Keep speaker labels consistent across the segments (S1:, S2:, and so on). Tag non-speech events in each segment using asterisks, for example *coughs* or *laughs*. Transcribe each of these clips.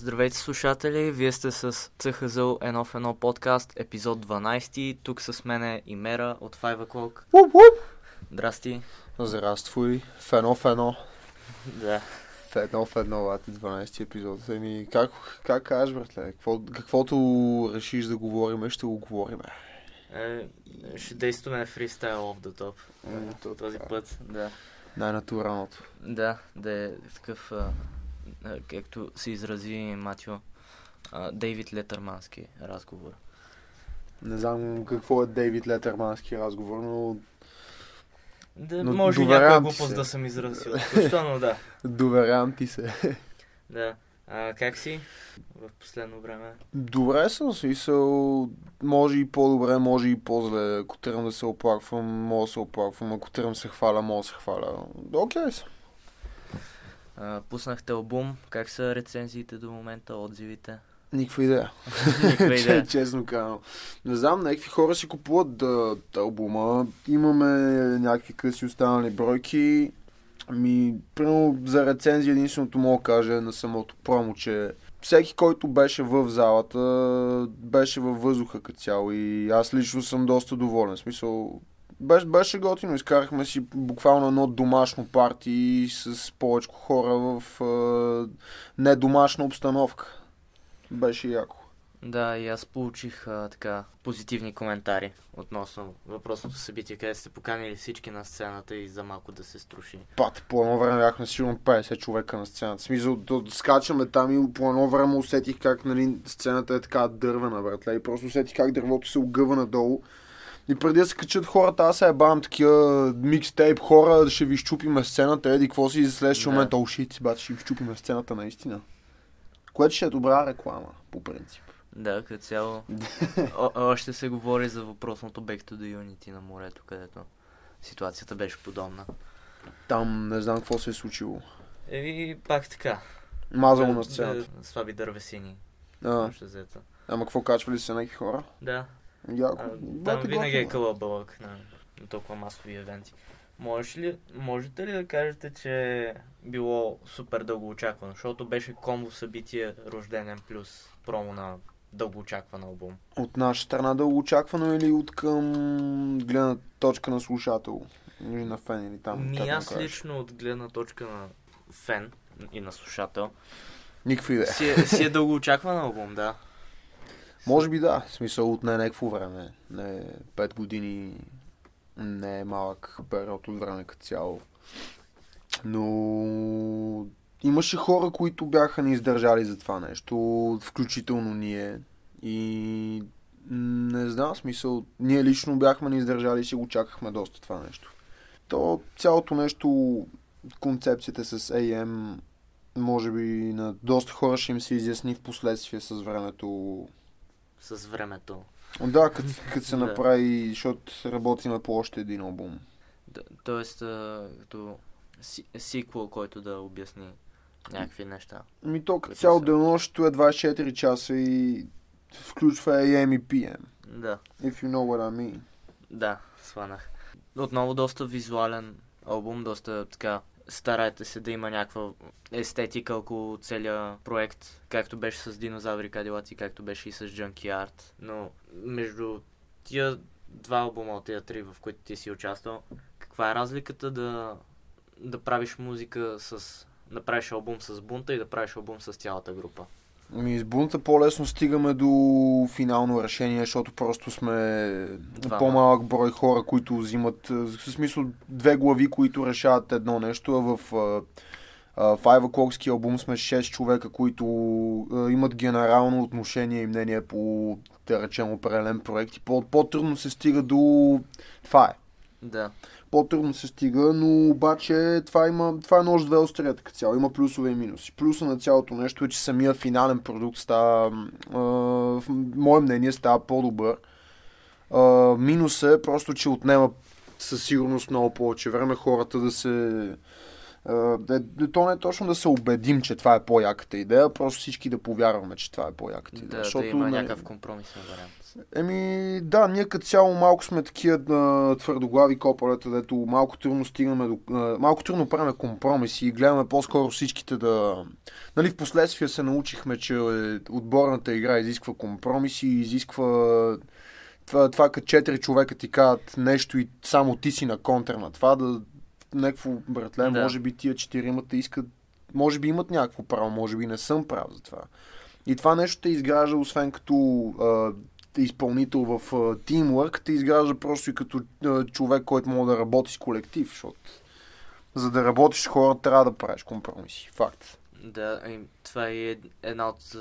S1: Здравейте слушатели, вие сте с ЦХЗЛ 1 в 1 подкаст, епизод 12. Тук с мен е Имера от 5 O'Clock.
S2: Уп, уп.
S1: Здрасти.
S2: Здравствуй, в едно в едно.
S1: Да.
S2: В едно в едно, лати 12 епизод. Еми, как, как кажеш, братле? Какво, каквото решиш да говорим, ще го говорим.
S1: Е, ще действаме фристайл off the top.
S2: То
S1: Този път, да.
S2: Най-натуралното.
S1: Да, да е такъв, а, както се изрази Матио, Дейвид Летърмански разговор.
S2: Не знам какво е Дейвид Летърмански разговор, но
S1: Да,
S2: Но
S1: може някаква глупост
S2: се.
S1: да съм изразил. Защо, но да. *laughs*
S2: доверявам ти се.
S1: Да. А, как си в последно време?
S2: Добре съм, смисъл, може и по-добре, може и по-зле. Ако тръгвам да се оплаквам, мога да се оплаквам. Ако тръгвам да се хваля, мога да се хваля. Окей съм.
S1: А, пуснахте албум. Как са рецензиите до момента, отзивите?
S2: Никаква идея.
S1: Никаква *laughs* идея.
S2: Честно казвам. Не знам, някакви хора си купуват да, албума. Имаме някакви къси останали бройки. Ми, примерно за рецензия единственото мога да кажа на самото промо, че всеки, който беше в залата, беше във въздуха като цяло и аз лично съм доста доволен. В смисъл, беше, беше готино. Изкарахме си буквално едно домашно парти с повече хора в е, недомашна обстановка. Беше яко.
S1: Да, и аз получих а, така позитивни коментари относно въпросното събитие, където сте поканили всички на сцената и за малко да се струши.
S2: Пат, по едно време бяхме сигурно 50 човека на сцената. В смисъл, да, да скачаме там и по едно време усетих как нали, сцената е така дървена, братле. И просто усетих как дървото се огъва надолу. И преди да се качат хората, аз се ебавам такива микстейп хора, ще ви щупиме сцената, еди, какво си, за следващия
S1: Да.
S2: момент, о, шит, си, бат, ще ви щупиме сцената наистина. Което ще е добра реклама, по принцип.
S1: Да, като цяло. *laughs* О, още се говори за въпросното Back to the Unity на морето, където ситуацията беше подобна.
S2: Там не знам какво се е случило.
S1: Еми, пак така.
S2: Мазало
S1: Да,
S2: на сцената.
S1: да, Слаби дървесини.
S2: А,
S1: общо взето.
S2: ама какво качвали се някакви хора?
S1: Да.
S2: Яко.
S1: А, там винаги е кълъбълък на, на толкова масови евенти. Може ли, можете ли да кажете, че е било супер дълго очаквано? Защото беше комбо събитие Рожденен плюс промо на дълго очакван албум.
S2: От наша страна да очаквано или от към гледна точка на слушател? Или на фен или там?
S1: Ми аз лично от гледна точка на фен и на слушател
S2: Никаква идея.
S1: си е, си е дълго очакван албум, да.
S2: Може би да. В смисъл от не някакво време. Не 5 години не е малък период от време като цяло. Но имаше хора, които бяха ни издържали за това нещо, включително ние. И не знам, смисъл, ние лично бяхме ни издържали и си го чакахме доста това нещо. То цялото нещо, концепцията с AM, може би на доста хора ще им се изясни в последствие с времето.
S1: С времето.
S2: Да, като, като се
S1: Да.
S2: направи, защото работиме по още един албум.
S1: Т- Тоест, а, като си, сиквел, който да обясни някакви неща.
S2: Ми то като
S1: са-
S2: денонощето е 24 часа и включва AM и PM.
S1: Да.
S2: If you know what I mean.
S1: Да, сванах. Отново доста визуален албум, доста така старайте се да има някаква естетика около целия проект, както беше с Динозаври Кадилаци, както беше и с Junkie Art. Но между тия два албума от тия три, в които ти си участвал, каква е разликата да, да правиш музика с... да правиш албум с бунта и да правиш албум с цялата група?
S2: Ми с бунта по-лесно стигаме до финално решение, защото просто сме
S1: Двама.
S2: по-малък брой хора, които взимат, в смисъл две глави, които решават едно нещо, в а, Five O'Clock'ски албум сме 6 човека, които имат генерално отношение и мнение по, да речем, определен проект и по- по-трудно се стига до... Това е.
S1: Да.
S2: По-трудно се стига, но обаче това, има, това е нож две острията като цяло. Има плюсове и минуси. Плюса на цялото нещо е, че самия финален продукт става, в мое мнение, става по-добър. А, минуса е просто, че отнема със сигурност много повече време хората да се е, то не е точно да се убедим, че това е по-яката идея, просто всички да повярваме, че това е по-яката идея.
S1: Да, защото, да има не... някакъв компромисен вариант.
S2: Еми, да, ние като цяло малко сме такива твърдоглави копалета, дето малко трудно стигаме до... малко трудно правим компромиси и гледаме по-скоро всичките да... Нали, в последствие се научихме, че отборната игра изисква компромиси, изисква това, това като четири човека ти казват нещо и само ти си на контра на това, да някакво, братле, да. може би тия четиримата искат, може би имат някакво право, може би не съм прав за това. И това нещо те изгражда, освен като а, изпълнител в тимворк, те изгражда просто и като а, човек, който може да работи с колектив, защото за да работиш с хора, трябва да правиш компромиси. Факт.
S1: Да, и това е една от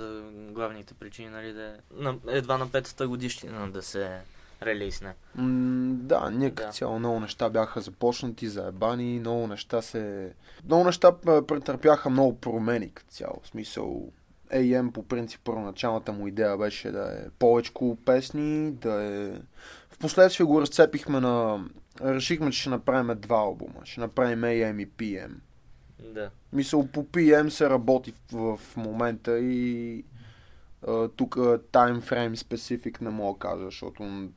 S1: главните причини, нали, да е едва на петата годишнина да се релизне.
S2: М- да, ние да. цяло много неща бяха започнати, заебани, много неща се... Много неща претърпяха много промени като цяло. В смисъл, AM по принцип първоначалната му идея беше да е повече песни, да е... Впоследствие го разцепихме на... Решихме, че ще направим два албума. Ще направим AM и PM.
S1: Да.
S2: Мисъл, по PM се работи в, в момента и тук таймфрейм специфик не мога да кажа, защото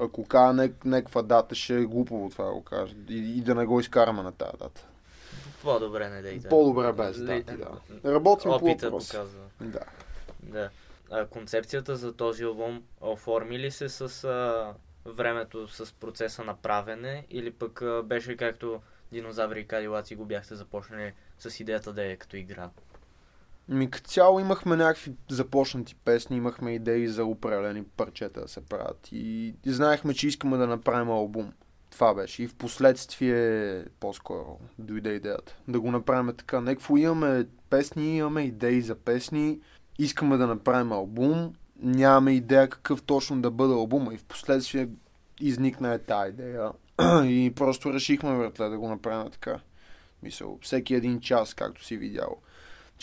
S2: ако кажа някаква дата, ще е глупаво това да го кажа. И, и да не го изкараме на тази дата.
S1: По-добре не дейте.
S2: По-добре без дати, да. Работим по
S1: показва.
S2: Да.
S1: да. А, концепцията за този албум оформи ли се с а, времето, с процеса на правене или пък а, беше както динозаври и кадилаци го бяхте започнали с идеята да е като игра?
S2: Ми като цяло имахме някакви започнати песни, имахме идеи за определени парчета да се правят и, знаехме, че искаме да направим албум. Това беше. И в последствие по-скоро дойде идеята. Да го направим така. Некво имаме песни, имаме идеи за песни, искаме да направим албум, нямаме идея какъв точно да бъде албума и в последствие изникна е тази идея. *clears throat* и просто решихме, братле, да го направим така. Мисъл, всеки един час, както си видял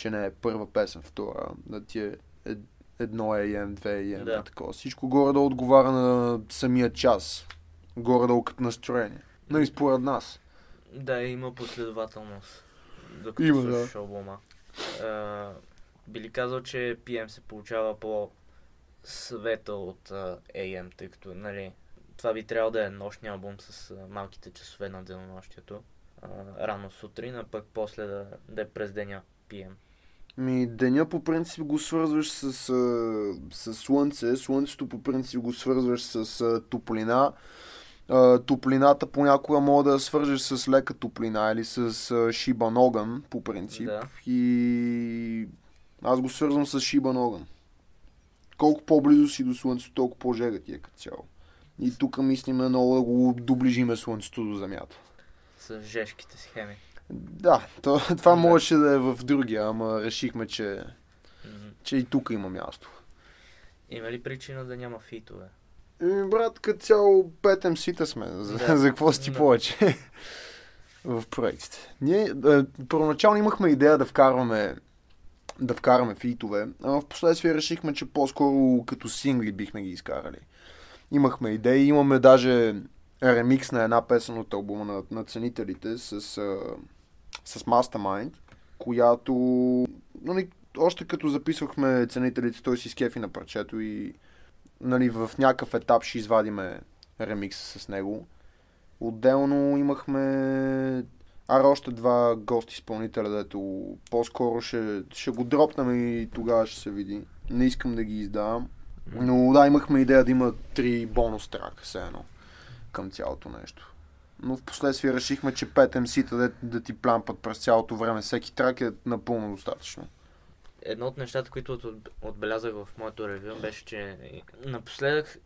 S2: че не е първа песен, втора, да ти е едно AM, две AM, да. такова. Всичко горе да отговаря на самия час. Горе да като настроение. Нали, според нас.
S1: Да, има последователност. Докато
S2: има, да.
S1: албума. Би ли казал, че PM се получава по света от uh, AM, тъй като, нали, това би трябвало да е нощния албум с uh, малките часове на денонощието. Uh, рано сутрин, а пък после да, да е през деня PM.
S2: Ми, деня по принцип го свързваш с, с, с слънце, слънцето по принцип го свързваш с, с топлина. Топлината понякога мога да свържеш с лека топлина или с шибан огън, по принцип.
S1: Да.
S2: И аз го свързвам с шибан огън. Колко по-близо си до Слънцето, толкова по-жега ти е като цяло. И тук мислиме много да го доближиме Слънцето до Земята.
S1: С жешките схеми.
S2: Да, то, *laughs* това да. можеше да е в другия, ама решихме, че, mm-hmm. че и тук има място.
S1: Има ли причина да няма фитове?
S2: Еми, брат, като цяло петем сита сме. *laughs* За, да. за какво си ти повече *laughs* в проектите? Ние е, първоначално имахме идея да вкарваме да вкараме фитове, а в последствие решихме, че по-скоро като сингли бихме ги изкарали. Имахме идеи, имаме даже ремикс на една песен от албума на, на ценителите с с Mastermind, която нали, още като записвахме ценителите, той си скефи на парчето и нали, в някакъв етап ще извадиме ремикс с него. Отделно имахме ара още два гости изпълнителя, дето по-скоро ще, ще го дропнем и тогава ще се види. Не искам да ги издавам. Но да, имахме идея да има три бонус трак, все едно, към цялото нещо но в последствие решихме, че 5 MC-та да, да ти плампат през цялото време. Всеки трак е напълно достатъчно.
S1: Едно от нещата, които отбелязах в моето ревю, беше, че напоследък,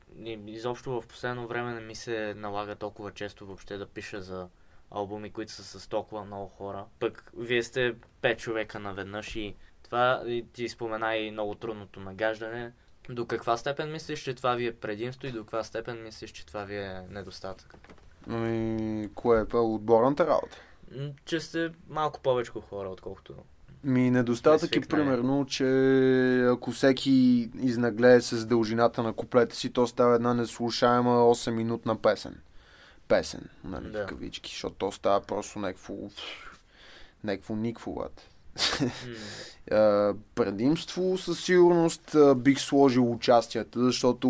S1: изобщо в последно време не ми се налага толкова често въобще да пиша за албуми, които са с толкова много хора. Пък вие сте 5 човека наведнъж и това и ти спомена и много трудното нагаждане. До каква степен мислиш, че това ви е предимство и до каква степен мислиш, че това ви е недостатък?
S2: Ами, кое е отборната работа?
S1: Че сте малко повече хора, отколкото
S2: ми недостатък е примерно, че ако всеки изнаглее с дължината на куплета си, то става една неслушаема 8 минутна песен. Песен, нали, да. в кавички, защото то става просто някакво Некво никво, брат. *laughs* Предимство със сигурност бих сложил участията, защото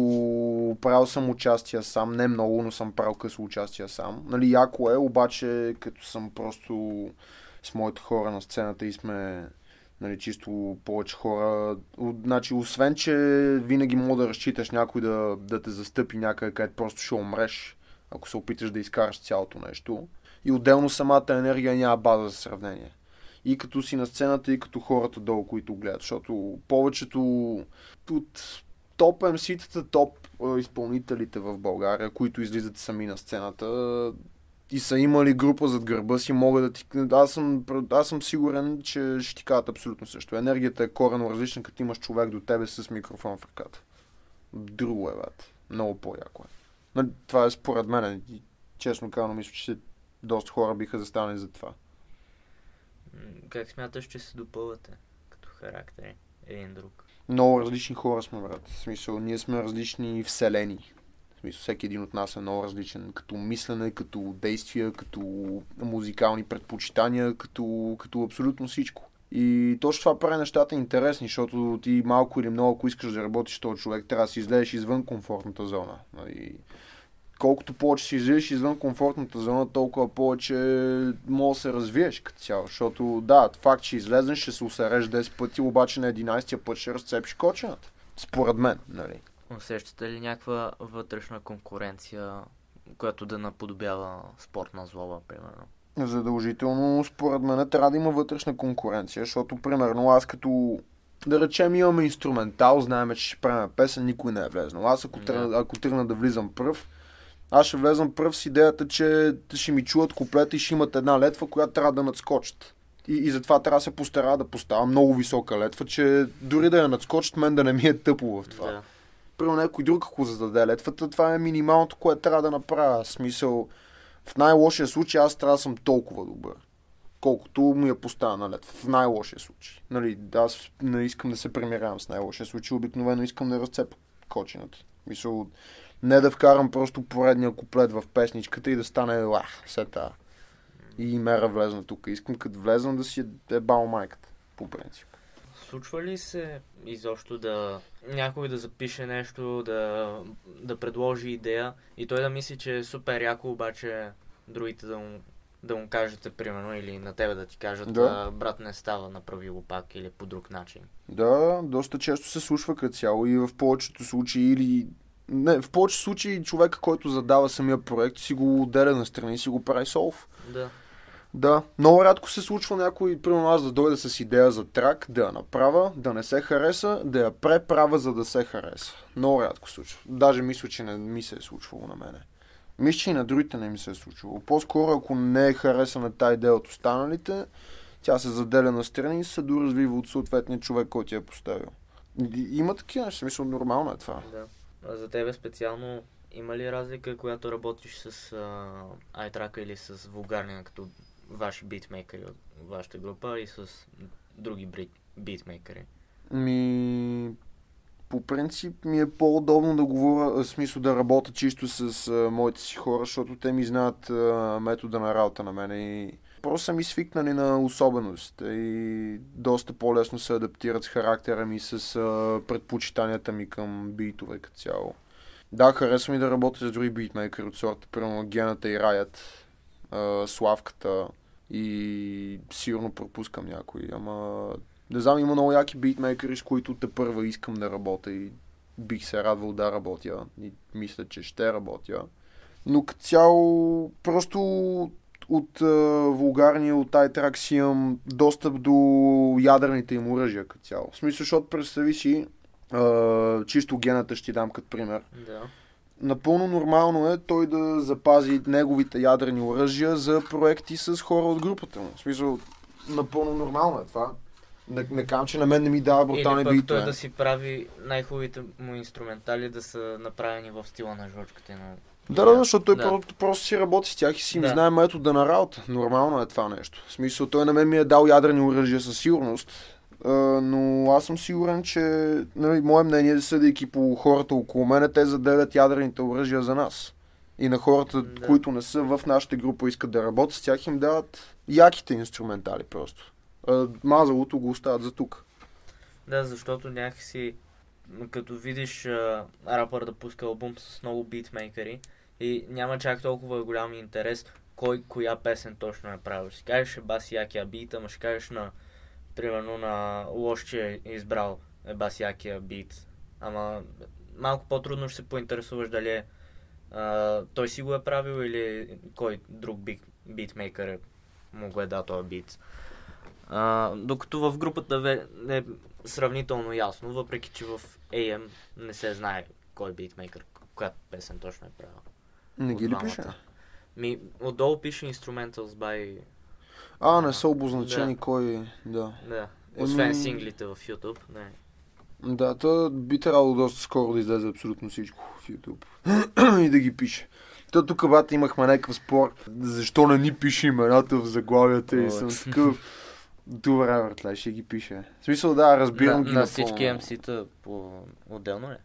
S2: правил съм участия сам, не много, но съм правил късо участия сам. Нали, яко е, обаче като съм просто с моите хора на сцената и сме нали, чисто повече хора. Значи, освен, че винаги мога да разчиташ някой да, да те застъпи някъде, където просто ще умреш, ако се опиташ да изкараш цялото нещо. И отделно самата енергия няма база за сравнение и като си на сцената, и като хората долу, които гледат. Защото повечето от топ MC-тата, топ изпълнителите в България, които излизат сами на сцената и са имали група зад гърба си, могат да ти... Аз съм, аз съм сигурен, че ще ти кажат абсолютно също. Енергията е корено различна, като имаш човек до тебе с микрофон в ръката. Друго е, брат. Много по-яко е. Това е според мен. Честно казано, мисля, че доста хора биха застанали за това.
S1: Как смяташ, че се допълвате като характери един друг?
S2: много различни хора сме, брат. В смисъл, ние сме различни вселени. В смисъл, всеки един от нас е много различен. Като мислене, като действия, като музикални предпочитания, като, като абсолютно всичко. И точно това прави нещата интересни, защото ти малко или много, ако искаш да работиш този човек, трябва да си излезеш извън комфортната зона. Нали, колкото повече си излезеш извън комфортната зона, толкова повече може да се развиеш като цяло. Защото да, факт, че излезеш, ще се усереш 10 пъти, обаче на 11 път ще разцепиш кочената. Според мен, нали?
S1: Усещате ли някаква вътрешна конкуренция, която да наподобява спортна злоба, примерно?
S2: Задължително, според мен, трябва да има вътрешна конкуренция, защото, примерно, аз като да речем имаме инструментал, знаем, че ще правим песен, никой не е влезнал. Аз ако,
S1: Да.
S2: тръгна, ако тръгна да влизам пръв, аз ще влезам пръв с идеята, че ще ми чуят куплета и ще имат една летва, която трябва да надскочат. И, и затова трябва да се постара да поставя много висока летва, че дори да я надскочат, мен да не ми е тъпо в това.
S1: Да.
S2: Примерно някой друг, ако зададе летвата, това е минималното, което трябва да направя. Смисъл, в най-лошия случай аз трябва да съм толкова добър. Колкото му я поставя на летва. В най-лошия случай. Нали, аз не искам да се премирявам с най-лошия случай. Обикновено искам да разцепя кочината. Мисъл, не да вкарам просто поредния куплет в песничката и да стане лах, сета. И мера влезна тук. Искам като влезнам да си е бал майката. По принцип.
S1: Случва ли се изобщо да някой да запише нещо, да, да предложи идея и той да мисли, че е супер яко, обаче другите да му, да му кажете, примерно, или на тебе да ти кажат,
S2: да.
S1: брат не става, направи го пак или по друг начин.
S2: Да, доста често се случва като цяло и в повечето случаи или... Не, в повечето случаи човека, който задава самия проект, си го отделя на страни и си го прави солв.
S1: Да.
S2: Да, много рядко се случва някой, примерно аз да дойда с идея за трак, да я направя, да не се хареса, да я преправя, за да се хареса. Много рядко се случва. Даже мисля, че не ми се е случвало на мене. Мисля, че и на другите не ми се е случвало. По-скоро, ако не е харесана тази идея от останалите, тя се заделя на страни и се доразвива от съответния човек, който я е поставил. Има такива, в смисъл нормално е това.
S1: да. За тебе специално има ли разлика, когато работиш с а, iTrack или с вулгарния, като ваши битмейкери от вашата група и с други бит, битмейкери?
S2: Ми, по принцип ми е по-удобно да говоря, в смисъл да работя чисто с а, моите си хора, защото те ми знаят а, метода на работа на мене и просто са ми свикнали на особеностите и доста по-лесно се адаптират с характера ми, с а, предпочитанията ми към битове като цяло. Да, харесва ми да работя с други битмейкери от сорта, примерно Гената и Раят, а, Славката и сигурно пропускам някой, ама не знам, има много яки битмейкери, с които те първа искам да работя и бих се радвал да работя и мисля, че ще работя. Но като цяло, просто от а, вулгарния, от iTrack си имам достъп до ядрените им оръжия като цяло. В смисъл, защото представи си, а, чисто гената ще ти дам като пример.
S1: Да.
S2: Напълно нормално е той да запази неговите ядрени оръжия за проекти с хора от групата му. В смисъл, напълно нормално е това. Не, не казвам, че на мен не ми дава брутални
S1: Или пък
S2: битове.
S1: той да си прави най-хубавите му инструментали да са направени в стила на жочката и на...
S2: Да, да, защото той
S1: Да.
S2: просто, просто си работи с тях и си ми
S1: Да.
S2: знае метода на работа. Нормално е това нещо. В смисъл, той на мен ми е дал ядрени оръжия със сигурност. Но аз съм сигурен, че, нали, мое мнение, съдейки по хората около мене, те заделят ядрените оръжия за нас. И на хората,
S1: Да.
S2: които не са в нашата група, искат да работят с тях, им дават Яките инструментали просто. А, мазалото го оставят за тук.
S1: Да, защото някакси като видиш а, рапър да пуска албум с много битмейкери и няма чак толкова голям интерес кой коя песен точно е правил. Ще кажеш е баси якия бит, ама ще кажеш на примерно на лош, че е избрал баси якия бит. Ама малко по-трудно ще се поинтересуваш дали е а, той си го е правил или кой друг бит, битмейкър е, му го е дал този бит. А, докато в групата е сравнително ясно, въпреки че в AM не се знае кой битмейкър, коя песен точно е правил.
S2: Не ги ли пише?
S1: Ми, отдолу пише Instrumentals by...
S2: А, не са обозначени да. кой... Да.
S1: Да. Освен Еми... синглите в YouTube. Не.
S2: Да, то би трябвало доста скоро да излезе абсолютно всичко в YouTube. *clears throat* и да ги пише. То тук бата имахме някакъв спор. Защо не ни пише имената в заглавията и съм такъв. Добре, братле, ще ги пише. В смисъл, да, разбирам
S1: на,
S2: ги.
S1: На всички MC-та по отделно ли?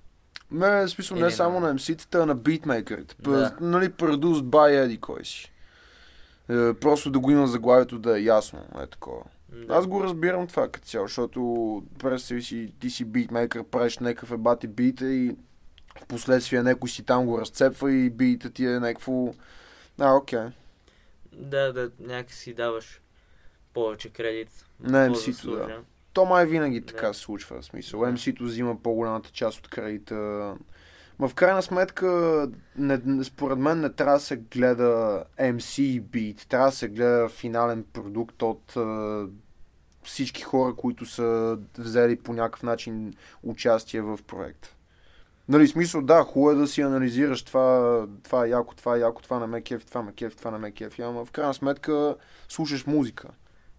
S2: Не, в смисъл, Или не само на MC-тата, а на битмейкерите. Да. Нали, produced by еди кой си. Е, просто да го има заглавието да е ясно. Е такова. Да. Аз го разбирам това като цяло, защото представи си, ти си битмейкър, правиш някакъв ебати бита и в последствие някой си там го разцепва и бита ти е някакво... А, окей. Okay.
S1: Да, да, някакси даваш повече кредит.
S2: На MC-то, да. То май винаги така да. се случва. В смисъл, MC-то взима по-голямата част от кредита. Ма в крайна сметка, не, според мен не трябва да се гледа MC beat, трябва да се гледа финален продукт от всички хора, които са взели по някакъв начин участие в проект. Нали, смисъл, да, хубаво е да си анализираш това, това е яко, това е яко, това не ме кеф, това ме кеф, това не ме кеф, ама в крайна сметка слушаш музика.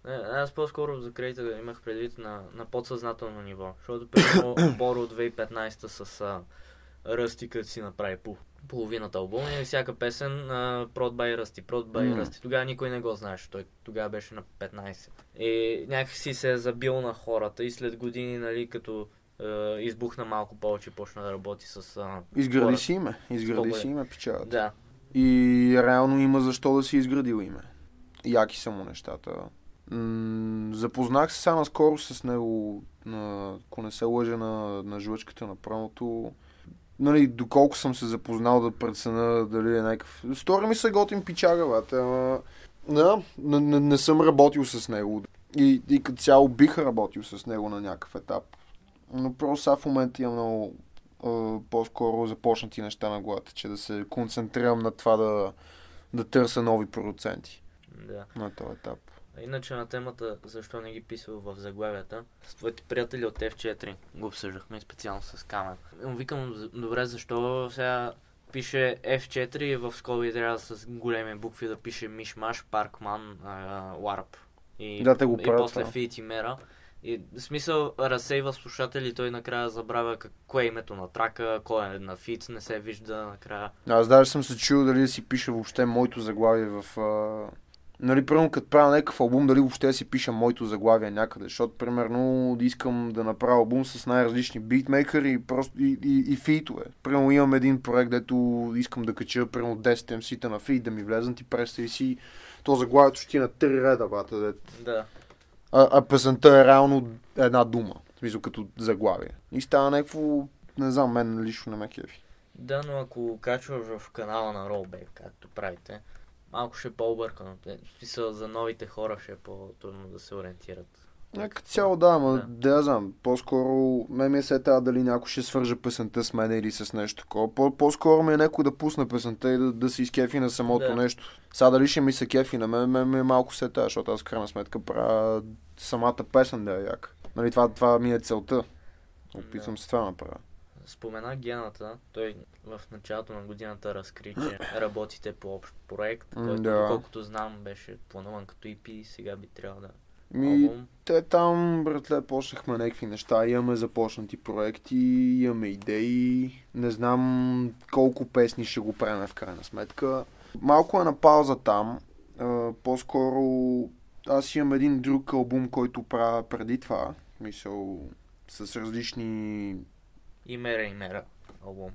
S1: Не, аз по-скоро за кредита имах предвид на, на подсъзнателно ниво, защото примерно *coughs* Боро от 2015 с а, Ръсти, като си направи по половината албум и всяка песен а, Prod by Ръсти, Prod by mm. Ръсти. Тогава никой не го знаеше, той тогава беше на 15. И някакси се е забил на хората и след години, нали, като е, избухна малко повече почна да работи с а,
S2: Изгради хора. си име, изгради си име печалата.
S1: Да.
S2: И реално има защо да си изградил име. Яки са му нещата. М- запознах се сега наскоро с него, на, ако не се лъжа на, на жлъчката на правото. Нали, доколко съм се запознал да прецена дали е някакъв... Стори ми се готин пичага, бате, ама... Да, не, не, не, съм работил с него. И, и като цяло бих работил с него на някакъв етап. Но просто сега в момента имам много по-скоро започнати неща на главата, че да се концентрирам на това да, да търся нови продуценти.
S1: Да.
S2: На този етап.
S1: Иначе на темата, защо не ги писал в заглавията, с твоите приятели от F4 го обсъждахме специално с Камен. Викам, добре, защо сега пише F4 и в скоби трябва с големи букви да пише Мишмаш, Паркман, Ларп. И,
S2: да, те го
S1: и после Фит и Мера. И в смисъл разсейва слушатели, той накрая забравя какво е името на трака, кой е на фит, не се вижда накрая.
S2: Аз даже съм се чул дали да си пише въобще моето заглавие в нали, примерно като правя някакъв албум, дали въобще си пиша моето заглавие някъде, защото, примерно, искам да направя албум с най-различни битмейкъри и, просто, и, и, и фитове. Примерно имам един проект, дето искам да кача, примерно 10 МС-та на фит, да ми влезнат и представи си, то заглавието ще ти е на 3 реда, бата, дет.
S1: Да.
S2: А, а песента е реално една дума, в смисъл като заглавие. И става някакво, не знам, мен лично не ме кефи.
S1: Да, но ако качваш в канала на Rollback, както правите, малко ще е по-объркано. Е, в смисъл за новите хора ще е по-трудно да се ориентират.
S2: Не, като цяло да, но да. да я знам. По-скоро ме ми е се тази дали някой ще свържа песента с мен или с нещо такова. По- по-скоро ми е някой да пусне песента и да, да се изкефи на самото да. нещо. Сега дали ще ми се кефи на мен, мен ми е малко се тази, защото аз в крайна сметка правя самата песен да е як. Нали, това, това ми е целта. Опитвам да. се това направя.
S1: Спомена гената, той в началото на годината разкри, че *clears throat* работите по общ проект, който, да. колкото знам, беше плануван като EP, сега би трябвало да
S2: ми, те там, братле, почнахме някакви неща. Имаме започнати проекти, имаме идеи. Не знам колко песни ще го правим в крайна сметка. Малко е на пауза там. по-скоро аз имам един друг албум, който правя преди това. Мисъл, с различни
S1: Имера и мера албум.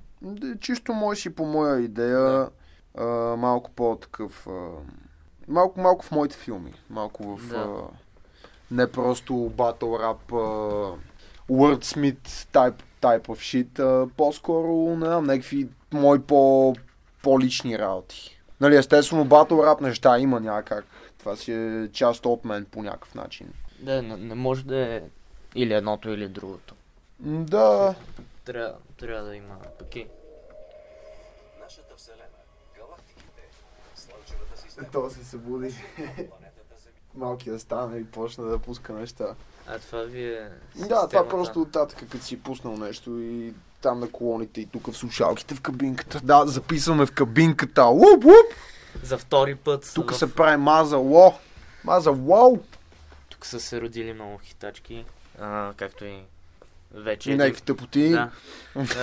S2: Чисто мой си по моя идея. Да. А, малко по-такъв малко, малко в моите филми. Малко в...
S1: Да.
S2: А, не просто rap, а, wordsmith type, type of shit, а, по-скоро, не знам, някакви мои по, по-лични работи. Нали, естествено, battle rap неща има някак. Това си е част от мен по някакъв начин.
S1: Да, не, не може да е или едното, или другото.
S2: Да,
S1: Трябва, трябва да има и.
S3: Нашата Вселена, галактиките, Слънчевата система,
S2: то се събуди. Малки да стане и почна да пуска неща.
S1: А това ви е
S2: Да, това
S1: системата.
S2: просто оттатък, като си пуснал нещо и там на колоните и тук в слушалките в кабинката. Да, записваме в кабинката. Луп, луп!
S1: За втори път.
S2: Тук
S1: в...
S2: се прави маза, ло! Маза, вау!
S1: Тук са се родили много хитачки, а, както и вече.
S2: И някакви тъпоти,
S1: Да.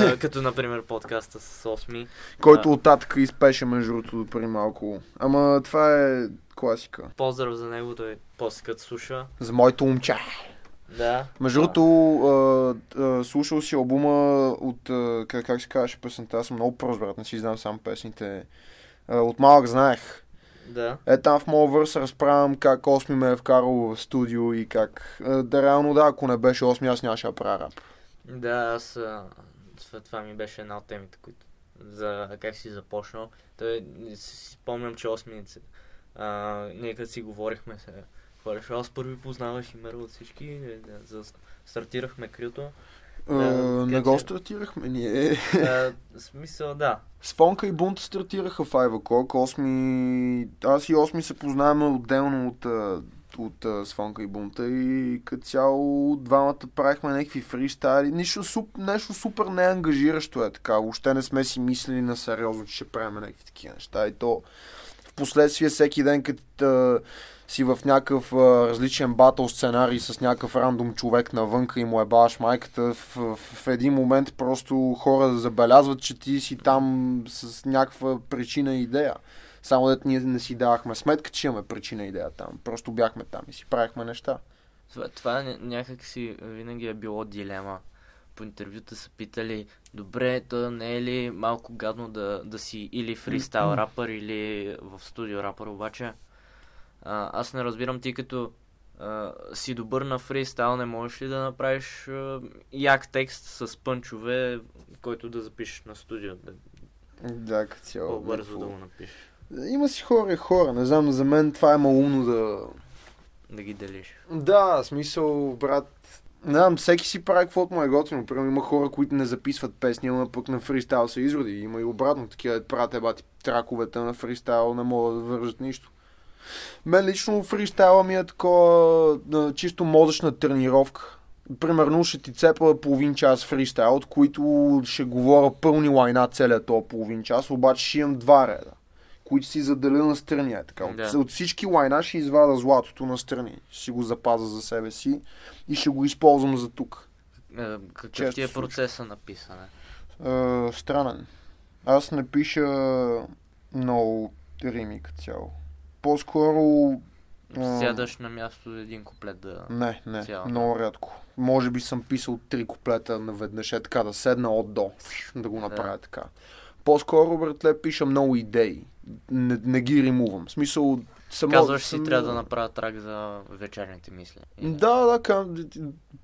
S1: А, като например подкаста с Осми.
S2: който
S1: Да.
S2: оттатък изпеше между другото преди малко. Ама това е класика.
S1: Поздрав за него, той после като слуша.
S2: За моето момче.
S1: Да.
S2: Между другото, слушал си албума от, а, как, как се казваше песента, аз съм много прост, брат, не си знам само песните. А, от малък знаех.
S1: Да.
S2: Е, там в моят върс разправям как Осми ме е вкарал в студио и как... а, Да, реално да, ако не беше Осми, аз нямаше да правя рап.
S1: Да, аз... Това, ми беше една от темите, които... За как си започнал. Той, си спомням, че осминица. А, ние като си говорихме се. Хваляш, аз първи познавах Имера от всички. е, За, стартирахме крито. Да,
S2: не
S1: така
S2: го
S1: че-
S2: стартирахме ние.
S1: А, смисъл, да.
S2: Спонка и Бунт стартираха в O'Clock. Осми... Аз и Осми се познаваме отделно от, от а, Свонка и Бунта и като цяло двамата правихме някакви фристайли. Нищо, суп, нещо супер неангажиращо е така. Въобще не сме си мислили на сериозно, че ще правим някакви такива неща. И то в последствие всеки ден, като си в някакъв а, различен батъл сценарий с някакъв рандом човек навънка и му е баш майката, в, в, един момент просто хора забелязват, че ти си там с някаква причина и идея. Само дето ние не си давахме сметка, че имаме причина и идея там. Просто бяхме там и си правихме неща.
S1: Това, това ня- някак си винаги е било дилема. По интервюта са питали, добре, то не е ли малко гадно да, да си или фристайл *clears throat* рапър, или в студио рапър, обаче а, аз не разбирам ти като а, си добър на фристайл, не можеш ли да направиш а, як текст с пънчове, който да запишеш на студио, да,
S2: Да, като цяло.
S1: по-бързо да го напишеш,
S2: Има си хора и хора. Не знам, за мен това е малумно да,
S1: да ги делиш.
S2: Да, смисъл, брат. Не знам, всеки си прави каквото му е готино. Примерно има хора, които не записват песни, ама пък на фристайл се изроди. Има и обратно такива, дето правят ебати траковете на фристайл, не могат да вържат нищо. Мен лично фристайла ми е такова чисто мозъчна тренировка. Примерно ще ти цепа половин час фристайл, от които ще говоря пълни лайна целият този половин час, обаче ще имам два реда, които си заделя на страни. Е, така. От,
S1: Да.
S2: от всички лайна ще извада златото на страни. Ще го запазя за себе си и ще го използвам за тук.
S1: А, какъв
S2: Често
S1: ти е процеса на писане?
S2: Е, странен. Аз не пиша много рими като цяло. По-скоро...
S1: Сядаш на място един куплет да...
S2: Не, не,
S1: Цяло.
S2: много рядко. Може би съм писал три куплета наведнъж, е така да седна от до, *laughs* да го направя така. По-скоро, братле, пиша много идеи. Не, не ги римувам. В смисъл, само...
S1: Казваш си, трябва да направя трак за вечерните мисли.
S2: Да, да, кам...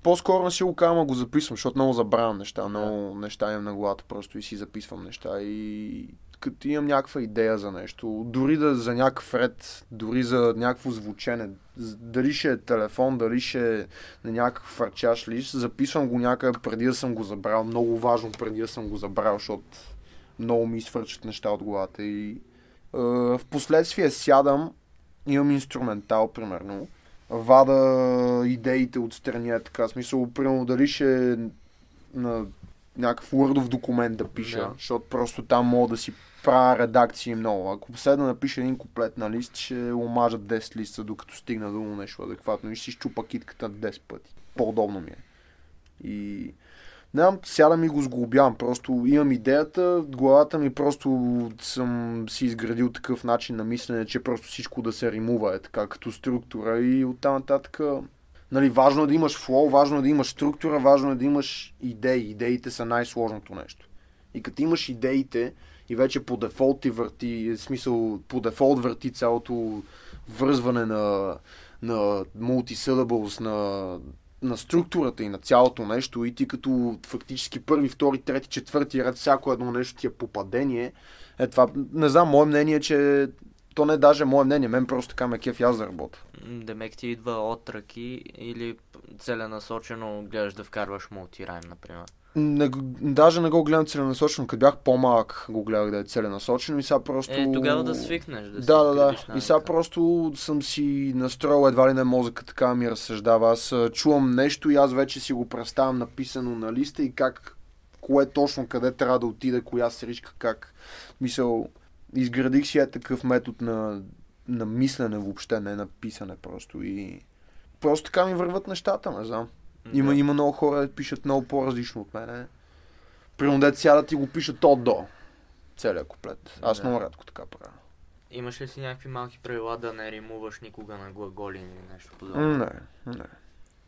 S2: по-скоро не си го казвам, а го записвам, защото много забравям неща, много неща имам на главата просто и си записвам неща и като имам някаква идея за нещо, дори да за някакъв ред, дори за някакво звучене, дали ще е телефон, дали ще е на някакъв фарчаш лист, записвам го някъде преди да съм го забрал, много важно преди да съм го забрал, защото много ми свърчат неща от главата и е, в последствие сядам, имам инструментал, примерно, вада идеите от страни, е така, смисъл, примерно, дали ще е на някакъв Wordов документ да пиша,
S1: Да.
S2: защото просто там мога да си правя редакции много. Ако да напиша един куплет на лист, ще омажат 10 листа, докато стигна до нещо адекватно и ще си щупа китката 10 пъти. По-удобно ми е. И не знам, сядам и го сглобявам. Просто имам идеята, главата ми просто съм си изградил такъв начин на мислене, че просто всичко да се римува е така като структура и оттам нататък Нали, важно е да имаш флоу, важно е да имаш структура, важно е да имаш идеи. Идеите са най-сложното нещо. И като имаш идеите и вече по дефолт ти върти, в смисъл по дефолт върти цялото връзване на, на multi-syllables, на, на структурата и на цялото нещо и ти като фактически първи, втори, трети, четвърти ред, всяко едно нещо ти е попадение. Е това, не знам, мое мнение е, че то не е даже мое мнение, мен просто така ме кеф аз да работя.
S1: Демек ти идва от ръки или целенасочено гледаш да вкарваш мултирайм, например.
S2: Не, даже не го гледам целенасочено, като бях по-малък го гледах да е целенасочено и сега просто...
S1: Е, тогава да свикнеш, да си
S2: Да, да, да. И сега просто съм си настроил едва ли не мозъка така ми разсъждава. Аз чувам нещо и аз вече си го представям написано на листа и как, кое точно, къде трябва да отиде, коя сричка, как. Мисъл, изградих си е такъв метод на, на мислене въобще, не на писане просто и просто така ми върват нещата, не знам. Има,
S1: Да.
S2: има много хора, да пишат много по-различно от мене. Примерно дете сядат и го пишат от до. Целият куплет. Аз
S1: Да.
S2: много рядко така правя.
S1: Имаш ли си някакви малки правила да не римуваш никога на глаголи или нещо подобно?
S2: Не, не.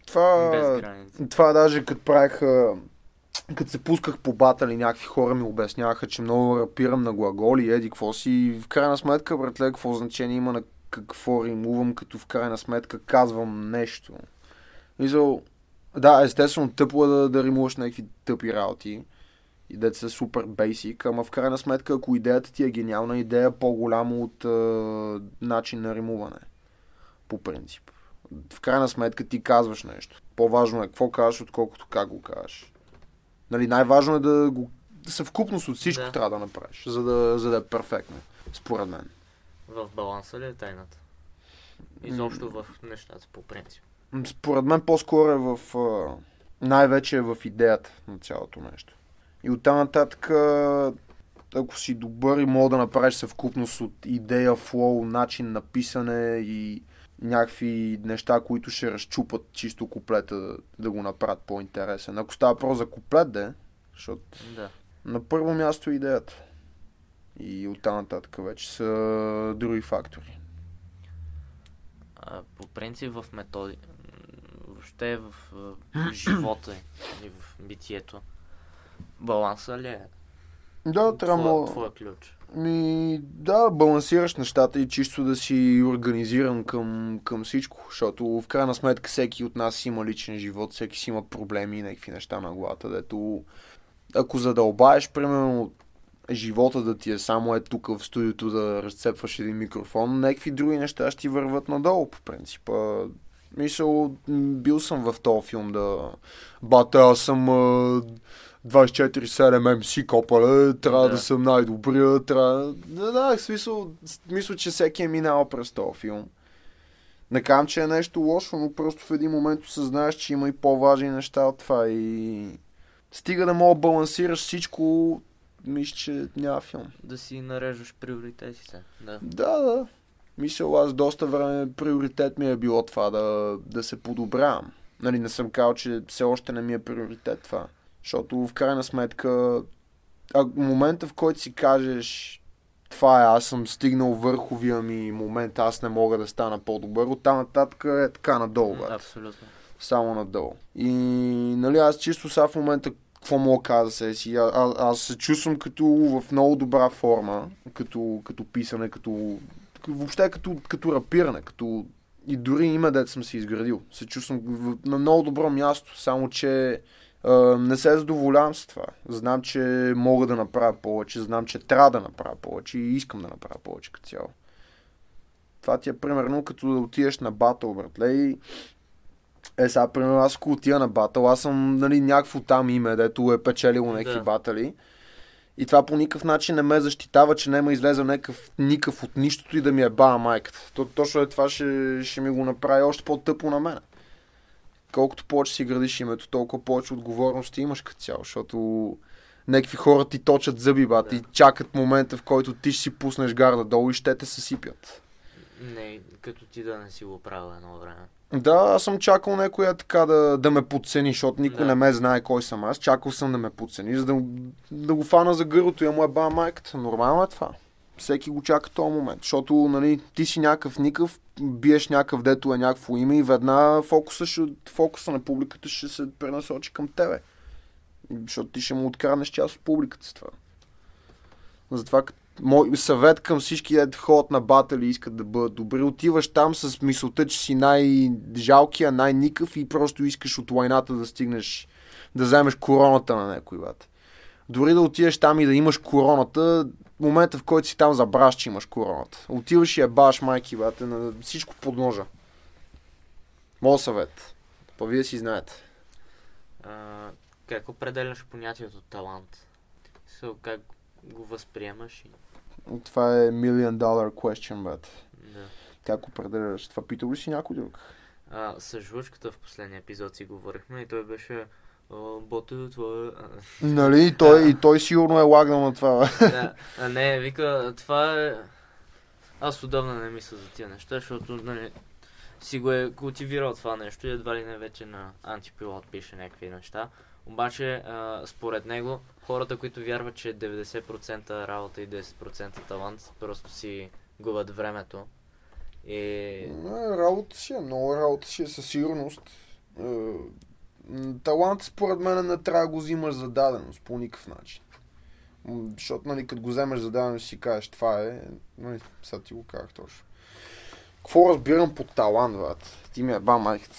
S2: Това,
S1: Без граници.
S2: това даже като правех, а, като се пусках по батали, някакви хора ми обясняваха, че много рапирам на глаголи, еди какво си. И в крайна сметка, братле, какво значение има на какво римувам, като в крайна сметка казвам нещо. Мисъл, да, естествено, тъпо е да, да римуваш някакви тъпи работи. И да са супер бейсик, ама в крайна сметка, ако идеята ти е гениална, идея е по-голяма от а, начин на римуване. По принцип в крайна сметка ти казваш нещо. По-важно е какво казваш, отколкото как го казваш. Нали, най-важно е да го съвкупност от всичко
S1: Да.
S2: трябва да направиш, за да, за да е перфектно, според мен.
S1: В баланса ли е тайната? Изобщо в нещата по принцип.
S2: Според мен по-скоро е в... най-вече е в идеята на цялото нещо. И оттам нататък, ако си добър и мога да направиш съвкупност от идея, флоу, начин на писане и някакви неща, които ще разчупат чисто куплета да, да го направят по-интересен. Ако става про за куплет, де, защото
S1: Да.
S2: на първо място е идеята. И оттам нататък вече са други фактори.
S1: А, по принцип в методи... Въобще в а, живота и в битието. Баланса ли е?
S2: Да, трябва
S1: твоя, твоя ключ.
S2: Ми, да, балансираш нещата и чисто да си организиран към, към всичко, защото в крайна сметка всеки от нас има личен живот, всеки си има проблеми и някакви неща на главата, дето ако задълбаеш, примерно, живота да ти е само е тук в студиото да разцепваш един микрофон, някакви други неща ще ти върват надолу, по принцип. Мисъл, бил съм в този филм да... Бате, аз съм а, 24-7 MC копале, трябва да.
S1: Да.
S2: съм най-добрия, трябва... Да, да, в смисъл, мисля, че всеки е минал през този филм. Не казвам, че е нещо лошо, но просто в един момент осъзнаеш, че има и по-важни неща от това и... Стига да мога да балансираш всичко, мисля, че няма филм.
S1: Да си нареждаш приоритетите. Да.
S2: Да, да. Мисля, аз доста време приоритет ми е било това да, да се подобрявам. Нали, не съм казал, че все още не ми е приоритет това. Защото в крайна сметка, а, момента в който си кажеш това е, аз съм стигнал върховия ми момент, аз не мога да стана по-добър, оттам нататък е така надолу, бе.
S1: Абсолютно.
S2: Само надолу. И нали, аз чисто сега в момента какво мога да кажа за себе си? А, а, аз се чувствам като в много добра форма, като, като писане, като въобще като, като рапиране, като и дори има дет съм си изградил. Се чувствам на много добро място, само че а, не се задоволявам с това. Знам, че мога да направя повече, знам, че трябва да направя повече и искам да направя повече като цяло. Това ти е примерно като да отидеш на батъл, братле, и е, сега, примерно, аз ако отида на батъл, аз съм, нали, някакво там име, дето е печелило някакви
S1: Да.
S2: батали. И това по никакъв начин не ме защитава, че няма излезе някакъв никакъв от нищото и да ми е баба майката. То, точно е това ще, ще ми го направи още по-тъпо на мен. Колкото повече си градиш името, толкова повече отговорности имаш като цяло, защото някакви хора ти точат зъби, бат,
S1: Да.
S2: и чакат момента, в който ти ще си пуснеш гарда долу и ще те съсипят.
S1: Не, като ти да не си го правил едно време.
S2: Да, аз съм чакал някоя така да, да ме подцени, защото никой
S1: Да.
S2: не ме знае кой съм аз. Чакал съм да ме подцени, за да, да го фана за гърлото и му е ба майката. Нормално е това. Всеки го чака този момент, защото нали, ти си някакъв никъв, биеш някакъв, дето е някакво име и веднага фокуса, ще, фокуса на публиката ще се пренасочи към тебе. Защото ти ще му откраднеш част от публиката с това. Затова, кът- мой съвет към всички дете ходят на батали и искат да бъдат добри. Отиваш там с мисълта, че си най-жалкия, най-никъв и просто искаш от лайната да стигнеш, да вземеш короната на някой бат. Дори да отидеш там и да имаш короната, момента в който си там забраш, че имаш короната. Отиваш и я баш майки, бате, на всичко под ножа. Моят съвет. Па вие си знаете.
S1: А, как определяш понятието талант? So, как го възприемаш и...
S2: Това е million dollar question, бат.
S1: Да.
S2: Как определяш? Това питал ли си някой друг?
S1: А, с жлъчката в последния епизод си говорихме и той беше боте, това е... *laughs*
S2: Нали? И той, и той сигурно е лагнал на това.
S1: да, *laughs* а не, вика, това е... Аз отдавна не мисля за тия неща, защото нали, си го е култивирал това нещо и едва ли не вече на антипилот пише някакви неща. Обаче, а, според него, хората, които вярват, че 90% работа и 10% талант, просто си губят времето. И...
S2: Не, работа си е, много работа си е със сигурност. Е, Талант според мен не трябва да го взимаш за даденост по никакъв начин. Защото, нали, като го вземеш за даденост си кажеш това е, нали, сега ти го казах точно. Какво разбирам под талант, брат? Ти ми е ба майката.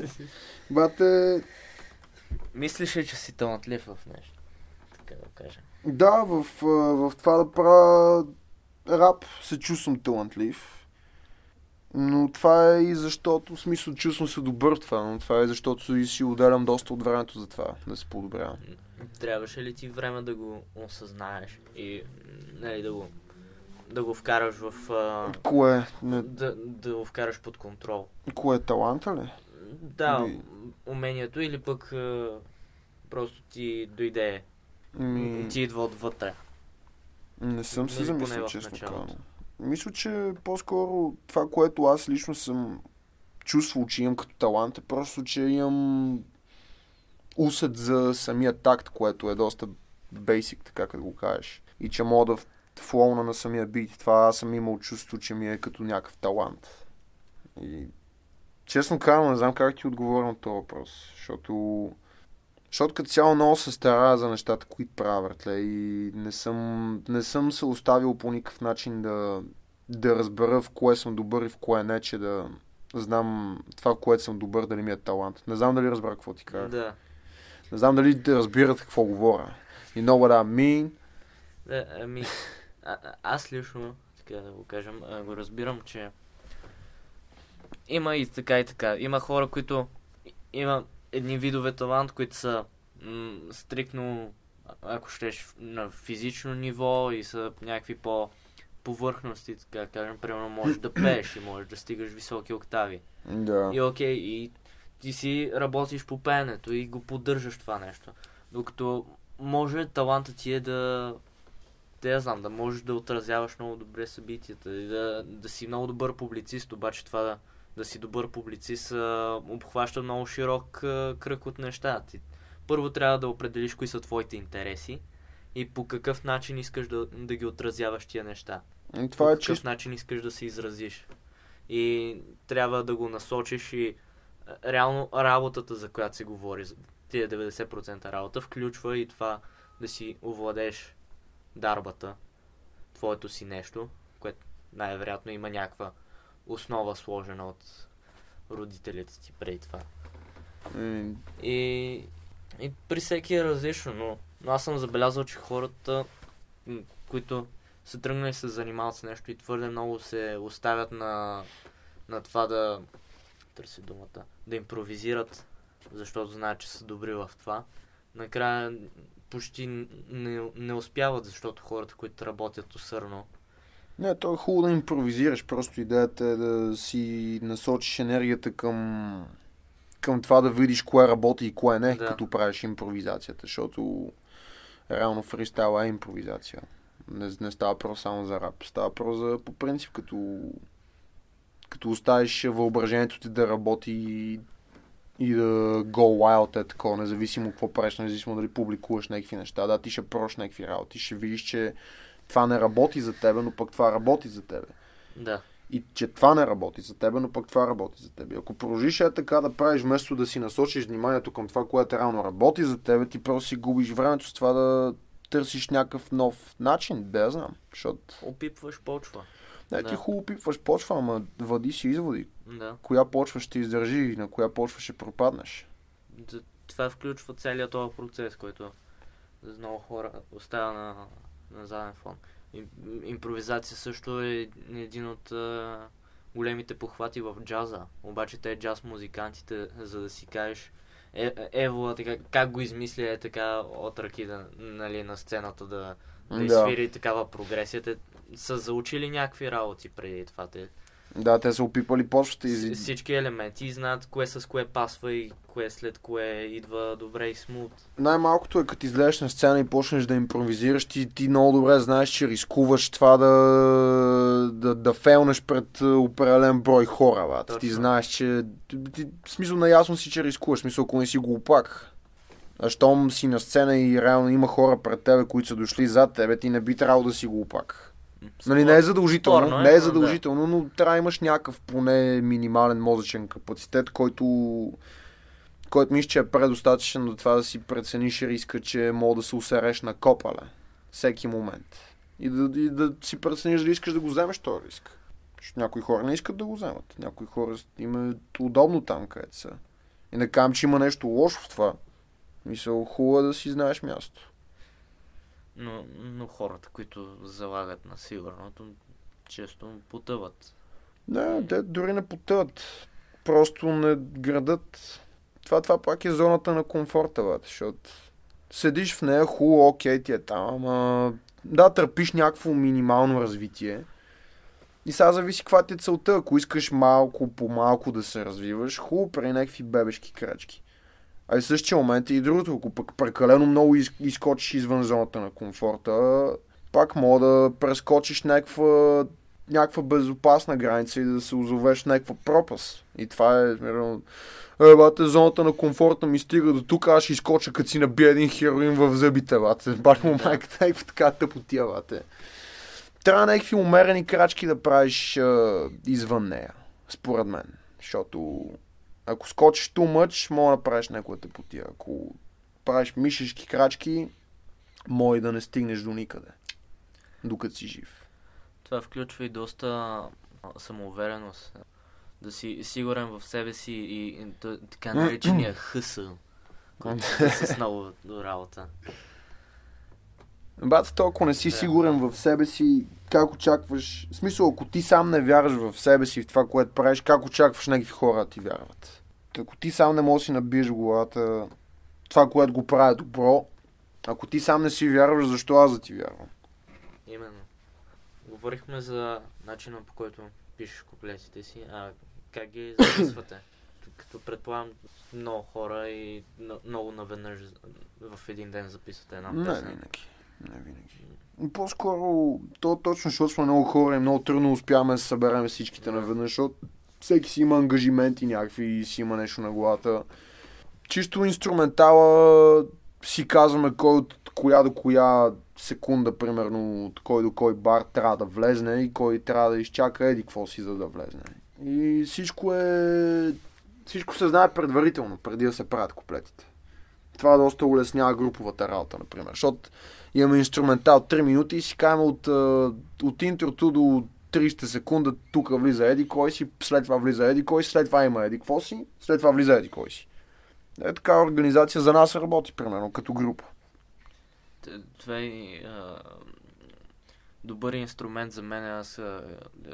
S2: *laughs* Брат е,
S1: Мислиш ли, че си талантлив в нещо? Така да кажем.
S2: Да, в, в това да правя рап се чувствам талантлив. Но това е и защото, в смисъл, чувствам се добър в това, но това е защото и си отделям доста от времето за това, да се подобрявам.
S1: Трябваше ли ти време да го осъзнаеш и нали, да го да го вкараш в... А,
S2: Кое, не,
S1: да, да го вкараш под контрол.
S2: кое е таланта ли?
S1: Да,
S2: Или-
S1: умението или пък а, просто ти дойде,
S2: Ми,
S1: ти идва отвътре.
S2: не съм се
S1: нали,
S2: замислил, честно казано. Мисля, че по-скоро това, което аз лично съм чувствал, че имам като талант, е просто, че имам усет за самия такт, което е доста бейсик, така като го кажеш. И че мога да флоуна на самия бит. Това аз съм имал чувство, че ми е като някакъв талант. И честно казвам, не знам как ти отговоря на този въпрос, защото защото като цяло много се старая за нещата, които правя, братле, и не съм, не съм се оставил по никакъв начин да, да разбера в кое съм добър и в кое не, че да знам това, в което съм добър, дали ми е талант. Не знам дали разбрах какво ти казах.
S1: Да.
S2: Не знам дали да разбирате какво говоря. You know what I mean?
S1: да ами, а, аз лично, така да го кажем, го разбирам, че има и така и така. Има хора, които има едни видове талант, които са м- стрикно, ако щеш, на физично ниво и са някакви по повърхности, така кажем, примерно можеш да пееш и можеш да стигаш високи октави.
S2: Да.
S1: И окей, и ти си работиш по пеенето и го поддържаш това нещо. Докато може таланта ти е да, да я знам, да можеш да отразяваш много добре събитията и да, да си много добър публицист, обаче това да, да си добър публицист обхваща много широк кръг от неща. Ти първо трябва да определиш кои са твоите интереси и по какъв начин искаш да, да ги отразяваш тия неща
S2: И
S1: по
S2: Това е
S1: какъв начин искаш да се изразиш. И трябва да го насочиш и реално работата, за която се говори, тия 90% работа, включва и това да си овладееш дарбата, твоето си нещо, което най-вероятно има някаква основа сложена от родителите ти преди това.
S2: М,
S1: И, и при всеки е различно, но, но аз съм забелязал, че хората, които са тръгнали да се занимават с нещо и твърде много се оставят на, на това да търси думата, да импровизират, защото знаят, че са добри в това. Накрая почти не, не успяват, защото хората, които работят усърно,
S2: Не, то е хубаво да импровизираш. Просто идеята е да си насочиш енергията към, към това да видиш кое работи и кое не,
S1: Да.
S2: като правиш импровизацията. Защото реално фристайл е импровизация. Не, не става просто само за рап. Става просто за, по принцип, като, като оставиш въображението ти да работи и, и да go wild е такова, независимо какво правиш, независимо дали публикуваш някакви неща. Да, ти ще прош някакви работи, ще видиш, че това не работи за тебе, но пък това работи за тебе.
S1: да,
S2: И че това не работи за тебе, но пък това работи за тебе. Ако продължиш е така да правиш, вместо да си насочиш вниманието към това, което реално работи за тебе, ти просто си губиш времето с това да търсиш някакъв нов начин, да я знам. Защото
S1: Опипваш почва.
S2: не ти
S1: Да.
S2: хубаво пипваш почва, ама вади си изводи.
S1: Да.
S2: Коя почва ще издържи и на коя почва ще пропаднеш.
S1: Това включва целият този процес, който за много хора остава на, на заден фон. Им, импровизация също е един от а, големите похвати в джаза. Обаче те джаз музикантите, за да си кажеш е, е, Ево, така, как го измисля е така от ръки да, нали, на сцената да, да,
S2: Да.
S1: изсвири такава прогресия. Те са заучили някакви работи преди това. Те,
S2: Да, те са опипали почвата и...
S1: всички елементи и знаят кое с кое пасва и кое след кое идва добре и смут.
S2: Най-малкото е като излезеш на сцена и почнеш да импровизираш, ти, ти много добре знаеш, че рискуваш това да, да, да фейлнеш пред е, определен брой хора. Бат. Ти знаеш, че... Ти, в смисъл, наясно си, че рискуваш. В смисъл, ако не си глупак. А щом си на сцена и реално има хора пред тебе, които са дошли зад тебе, ти не би трябвало да си глупак. Нали, не е задължително,
S1: Спорно е,
S2: не е
S1: но
S2: задължително, но трябва да имаш някакъв поне минимален мозъчен капацитет, който, който мисля, че е предостатъчен до това да си прецениш риска, че мога да се усереш на копале всеки момент. И да, и да си прецениш дали искаш да го вземеш този риск. Защото някои хора не искат да го вземат. Някои хора им е удобно там, където са. И не казвам, че има нещо лошо в това. Мисля, хубаво е да си знаеш място.
S1: Но, но хората, които залагат на сигурното, често потъват.
S2: Не, те дори не потъват. Просто не градат. Това, това пак е зоната на комфорта, бе, защото седиш в нея, хубаво, окей, ти е там, ама да, търпиш някакво минимално развитие. И сега зависи каква ти е целта. Ако искаш малко по малко да се развиваш, хубаво при някакви бебешки крачки. А в същия момент е и другото. Ако пък прекалено много из- изкочиш извън зоната на комфорта, пак мога да прескочиш някаква някаква безопасна граница и да се озовеш някаква пропаст. И това е, примерно, е, бате, зоната на комфорта ми стига до тук, аз ще изкоча, като си набия един хероин в зъбите, бате. *laughs* Бате му майката, някаква така тъпотия, бате. Трябва някакви умерени крачки да правиш а, извън нея, според мен. Защото ако скочиш too much, мога да правиш някаква тъпотия. Ако правиш мишешки крачки, може да не стигнеш до никъде. Докато си жив.
S1: Това включва и доста самоувереност. Да си сигурен в себе си и, и така наречения *clears throat* хъсъл, който е с много до работа.
S2: Бат, то, ако не си
S1: Да.
S2: сигурен в себе си, как очакваш... В смисъл, ако ти сам не вярваш в себе си, в това, което правиш, как очакваш някакви хора да ти вярват? Ако ти сам не можеш да си набиеш главата това, което го прави добро, ако ти сам не си вярваш, защо аз да ти вярвам?
S1: Именно. Говорихме за начина по който пишеш куплетите си, а как ги *coughs* записвате? Като предполагам много хора и много наведнъж в един ден записвате една
S2: Не
S1: песен.
S2: винаги. Не винаги. По-скоро, то точно, защото сме много хора и много трудно успяваме да съберем всичките наведнъж, защото всеки си има ангажименти някакви и си има нещо на главата. Чисто инструментала си казваме кой от коя до коя секунда, примерно, от кой до кой бар трябва да влезне и кой трябва да изчака еди какво си, за да влезне. И всичко е... Всичко се знае предварително, преди да се правят куплетите. Това доста улеснява груповата работа, например. Защото имаме инструментал 3 минути и си казваме от, от интрото до 30 секунда тук влиза еди кой си, след това влиза еди кой си, след това има еди какво си, след това влиза еди кой си. Е така организация за нас работи, примерно, като група.
S1: Това е добър инструмент за мен. Аз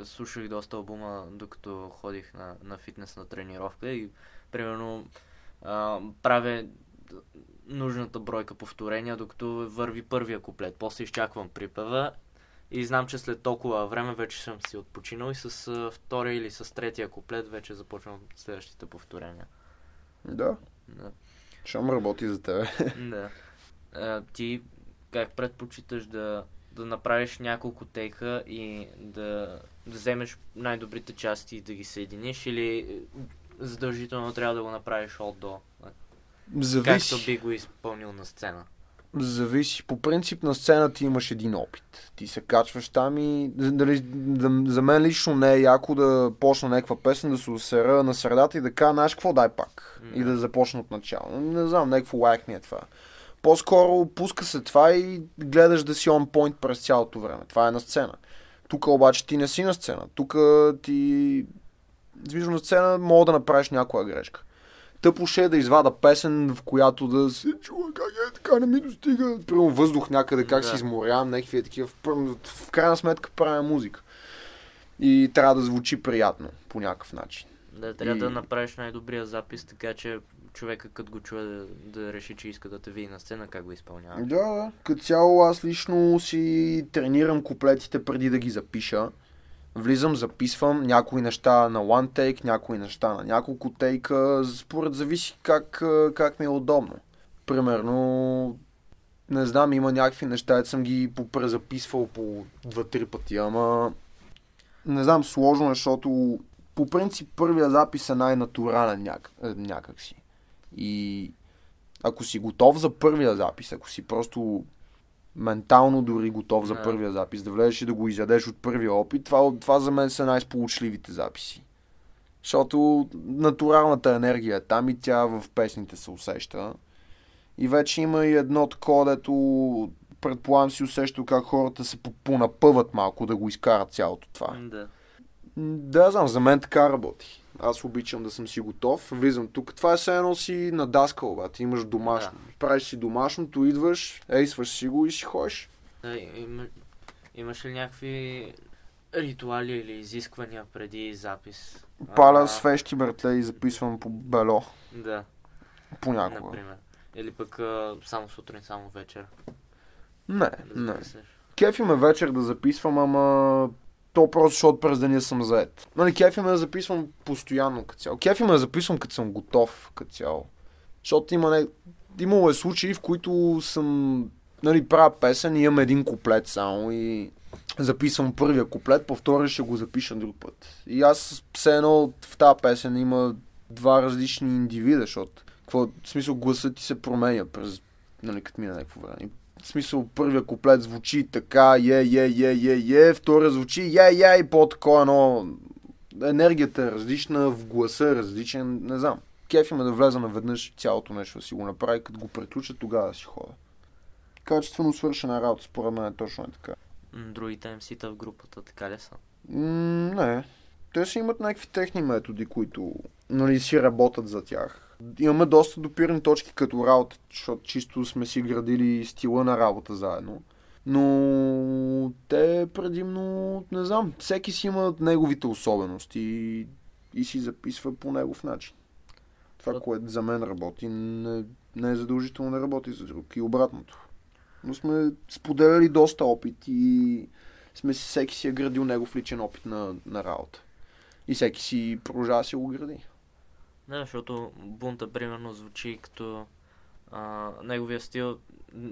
S1: слушах доста албума, докато ходих на, на фитнесна тренировка и примерно а, правя нужната бройка повторения, докато върви първия куплет. После изчаквам припева и знам, че след толкова време вече съм си отпочинал и с втория или с третия куплет вече започвам следващите повторения.
S2: Да,
S1: Да.
S2: щом работи за тебе. *laughs*
S1: Да. А, ти как предпочиташ да, да направиш няколко тейка и да, да вземеш най-добрите части и да ги съединиш или задължително трябва да го направиш от до?
S2: Зависи.
S1: Както би го изпълнил на сцена.
S2: Зависи. По принцип на сцена ти имаш един опит. Ти се качваш там и дали, да, за мен лично не е яко да почна някаква песен, да се усера на средата и да кажа, знаеш какво, дай пак.
S1: Да.
S2: И да започна от начало. Не знам, някакво лайк ми е това. По-скоро пуска се това и гледаш да си on point през цялото време. Това е на сцена. Тук обаче ти не си на сцена. Тук ти... Виждам на сцена, мога да направиш някоя грешка. Тъпо ще е да извада песен, в която да се чува как е, така не ми достига. Примерно въздух някъде, как
S1: Да.
S2: се изморявам, някакви е такива. В, в крайна сметка правя музика. И трябва да звучи приятно по някакъв начин.
S1: Да, трябва
S2: И-
S1: да направиш най-добрия запис, така че човека като го чуе да, да реши, че иска да те види на сцена, как го изпълнява.
S2: Да, да. Като цяло аз лично си тренирам куплетите преди да ги запиша. Влизам, записвам някои неща на one take, някои неща на няколко тейка, според зависи как, как ми е удобно. Примерно, не знам, има някакви неща, дето съм ги попрезаписвал по два-три пъти, ама не знам, сложно е, защото по принцип първия запис е най-натурален няк... е, някак си. И ако си готов за първия запис, ако си просто ментално дори готов за първия запис, да влезеш и да го изядеш от първия опит, това, това за мен са най-сполучливите записи. Защото натуралната енергия е там и тя в песните се усеща. И вече има и едно такова, дето предполагам си усеща как хората се по- понапъват малко да го изкарат цялото това.
S1: Да.
S2: Да, знам, за мен така работи. Аз обичам да съм си готов, влизам тук. Това е все едно си на даска, обаче. Имаш домашно. Правиш си домашното, идваш, ейсваш си го и си ходиш.
S1: да има, имаш ли някакви ритуали или изисквания преди запис?
S2: Паля
S1: А,
S2: свещи, братле, и записвам по бело.
S1: Да,
S2: Понякога.
S1: например. Или пък а, само сутрин, само вечер.
S2: Не,
S1: Да
S2: не. Кефи ме вечер да записвам, ама то просто защото през деня съм заед. Нали, кефи ме да записвам постоянно като цяло. Кефи ме да записвам като съм готов като цяло. Защото има не... имало е случаи, в които съм нали, правя песен и имам един куплет само и записвам първия куплет, по втория ще го запиша друг път. И аз все едно в тази песен има два различни индивида, защото какво, в смисъл гласът ти се променя през, нали, като мине някакво време. В смисъл, първия куплет звучи така, е, е, е, е, е, втория звучи, е, е, и по-такова едно... Енергията е различна, в гласа е различен, не знам. Кефи ме да влеза наведнъж цялото нещо да си го направи, като го преключа, тогава да си ходя. Качествено свършена работа, според мен е точно е така.
S1: Другите МС-та в групата, така ли са?
S2: М, не. Те си имат някакви техни методи, които нали, си работят за тях. Имаме доста допирни точки като работа, защото чисто сме си градили стила на работа заедно. Но те предимно, не знам, всеки си има неговите особености и, и си записва по негов начин. Това, което за мен работи, не, не е задължително да работи за друг. И обратното. Но сме споделяли доста опит и сме всеки си е градил негов личен опит на, на работа. И всеки си продължава си го гради.
S1: Не, защото бунта примерно звучи като а, неговия стил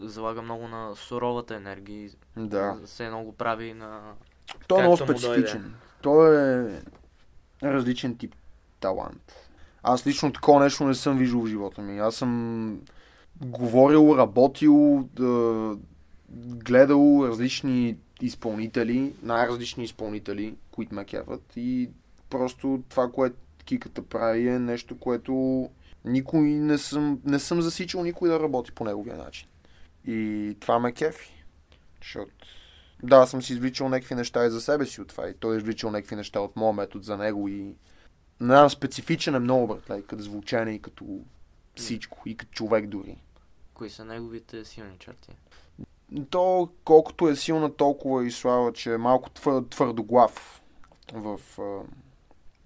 S1: залага много на суровата енергия
S2: Да.
S1: се едно го прави на...
S2: Той е много специфичен. Той е различен тип талант. Аз лично такова нещо не съм виждал в живота ми. Аз съм говорил, работил, да, гледал различни изпълнители, най-различни изпълнители, които ме кефат и просто това, което Киката прави е нещо, което никой не съм, не съм засичал никой да работи по неговия начин. И това ме кефи. Защото да, аз съм си извличал някакви неща и за себе си от това. И той е извличал някакви неща от моя метод за него. И не знам, специфичен е много, братле, и като звучение, и като всичко, и като човек дори.
S1: Кои са неговите силни черти?
S2: То, колкото е силна, толкова и слава, че е малко твър, твърдоглав в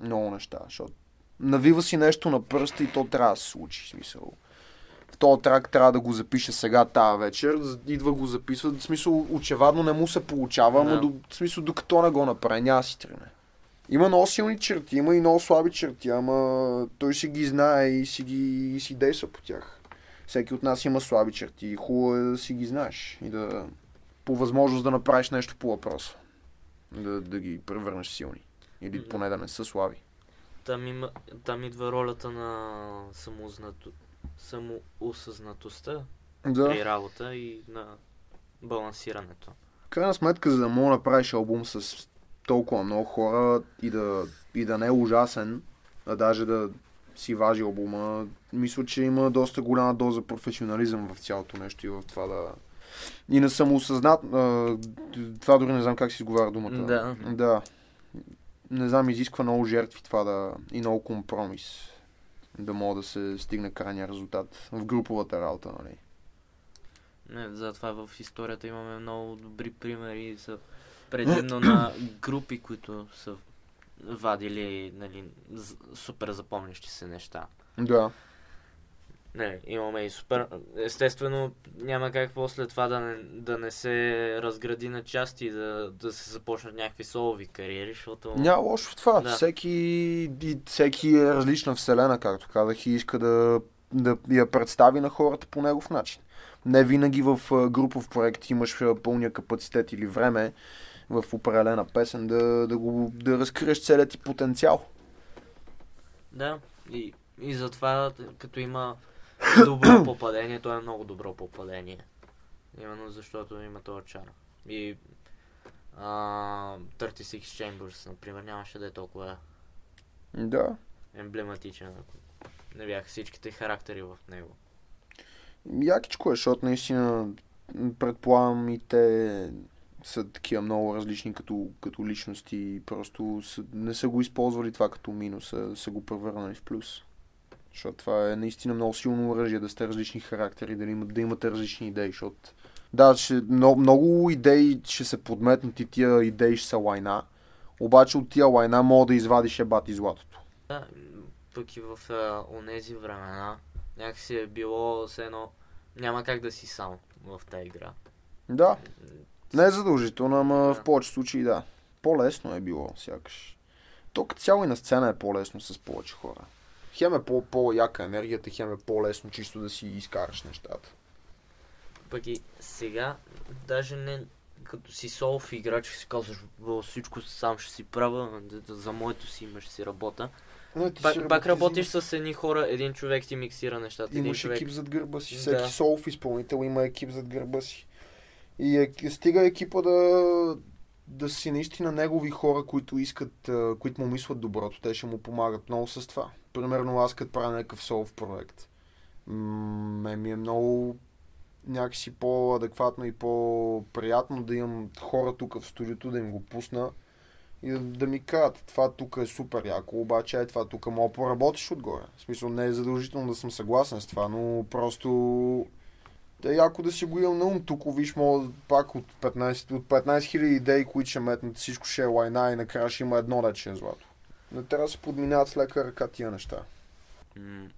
S2: много неща. Защото навива си нещо на пръста и то трябва да се случи. Смисъл. В този трак трябва да го запише сега, тази вечер. Идва го записва. В смисъл, очевадно не му се получава, но до, в смисъл, докато не го направи, няма си тръгне. Има много силни черти, има и много слаби черти, ама той си ги знае и си, ги, и си действа по тях. Всеки от нас има слаби черти хубаво е да си ги знаеш и да по възможност да направиш нещо по въпроса. Да, да ги превърнеш силни. Или поне да не са слаби.
S1: Там, има, там идва ролята на самознато, самоосъзнатостта
S2: Да.
S1: при работа и на балансирането.
S2: В крайна сметка, за да мога да направиш албум с толкова много хора и да, и да не е ужасен, а даже да си важи албума. Мисля, че има доста голяма доза професионализъм в цялото нещо и в това да... И на самоосъзнат... Това дори не знам как се изговаря думата.
S1: Да.
S2: Да. Не знам, изисква много жертви това да... и много компромис. Да мога да се стигне крайния резултат в груповата работа, нали?
S1: Не, затова в историята имаме много добри примери за предимно на групи, които са вадили нали, супер запомнящи се неща.
S2: Да.
S1: Не, имаме и супер... Естествено, няма как после това да не, да не се разгради на части и да, да се започнат някакви солови кариери, защото...
S2: Няма лошо в това.
S1: Да.
S2: Всеки, и, всеки е различна вселена, както казах, и иска да, да я представи на хората по негов начин. Не винаги в групов проект имаш пълния капацитет или време в определена песен да, да, го, да разкриеш целият ти потенциал.
S1: Да, и, и затова, като има добро *coughs* попадение, то е много добро попадение. Именно защото има този чар. И а, 36 Chambers, например, нямаше да е толкова
S2: Да.
S1: емблематичен, ако не бяха всичките характери в него.
S2: Якичко е, защото наистина предполагам и те са такива много различни като, като личности и просто са, не са го използвали това като минус, а са го превърнали в плюс. Защото това е наистина много силно оръжие да сте различни характери, да, имат, да имате различни идеи, защото да, ще, много, много идеи ще се подметнат и тия идеи ще са лайна, обаче от тия лайна мога да извадиш ебат и златото.
S1: Да, пък и в а, онези времена някакси е било все едно няма как да си сам в тази игра.
S2: Да, Не е задължително, ама
S1: Да.
S2: в повече случаи да. По-лесно е било, сякаш. Като цяло и на сцена е по-лесно с повече хора. Хем е по- по-яка енергията, хем е по-лесно чисто да си изкараш нещата.
S1: Пък и сега, даже не като си солов играч, си казваш, «Бе, всичко сам ще си правя, за моето си ще си работа.
S2: Но ти
S1: Пак,
S2: си
S1: пак работиш
S2: взимаш-
S1: с едни хора, един човек ти миксира нещата, един
S2: Имаш
S1: човек.
S2: екип зад гърба си.
S1: Да.
S2: Всеки солов изпълнител има екип зад гърба си. И е, стига екипа да, да си наистина негови хора, които искат, които му мислят доброто. Те ще му помагат много с това. Примерно аз като правя някакъв солов проект. м, Мен ми е много някакси по-адекватно и по-приятно да имам хора тук в студиото, да им го пусна и да, да ми кажат, това тук е супер яко, обаче е това тук мога поработиш отгоре. В смисъл не е задължително да съм съгласен с това, но просто е яко да си го имам на ум. Тук виж, мога пак от 15, от 15 000 идеи, които ще метнат, всичко ще е лайна и накрая ще има едно да че е злато. Не трябва да се подминават с лека ръка тия неща.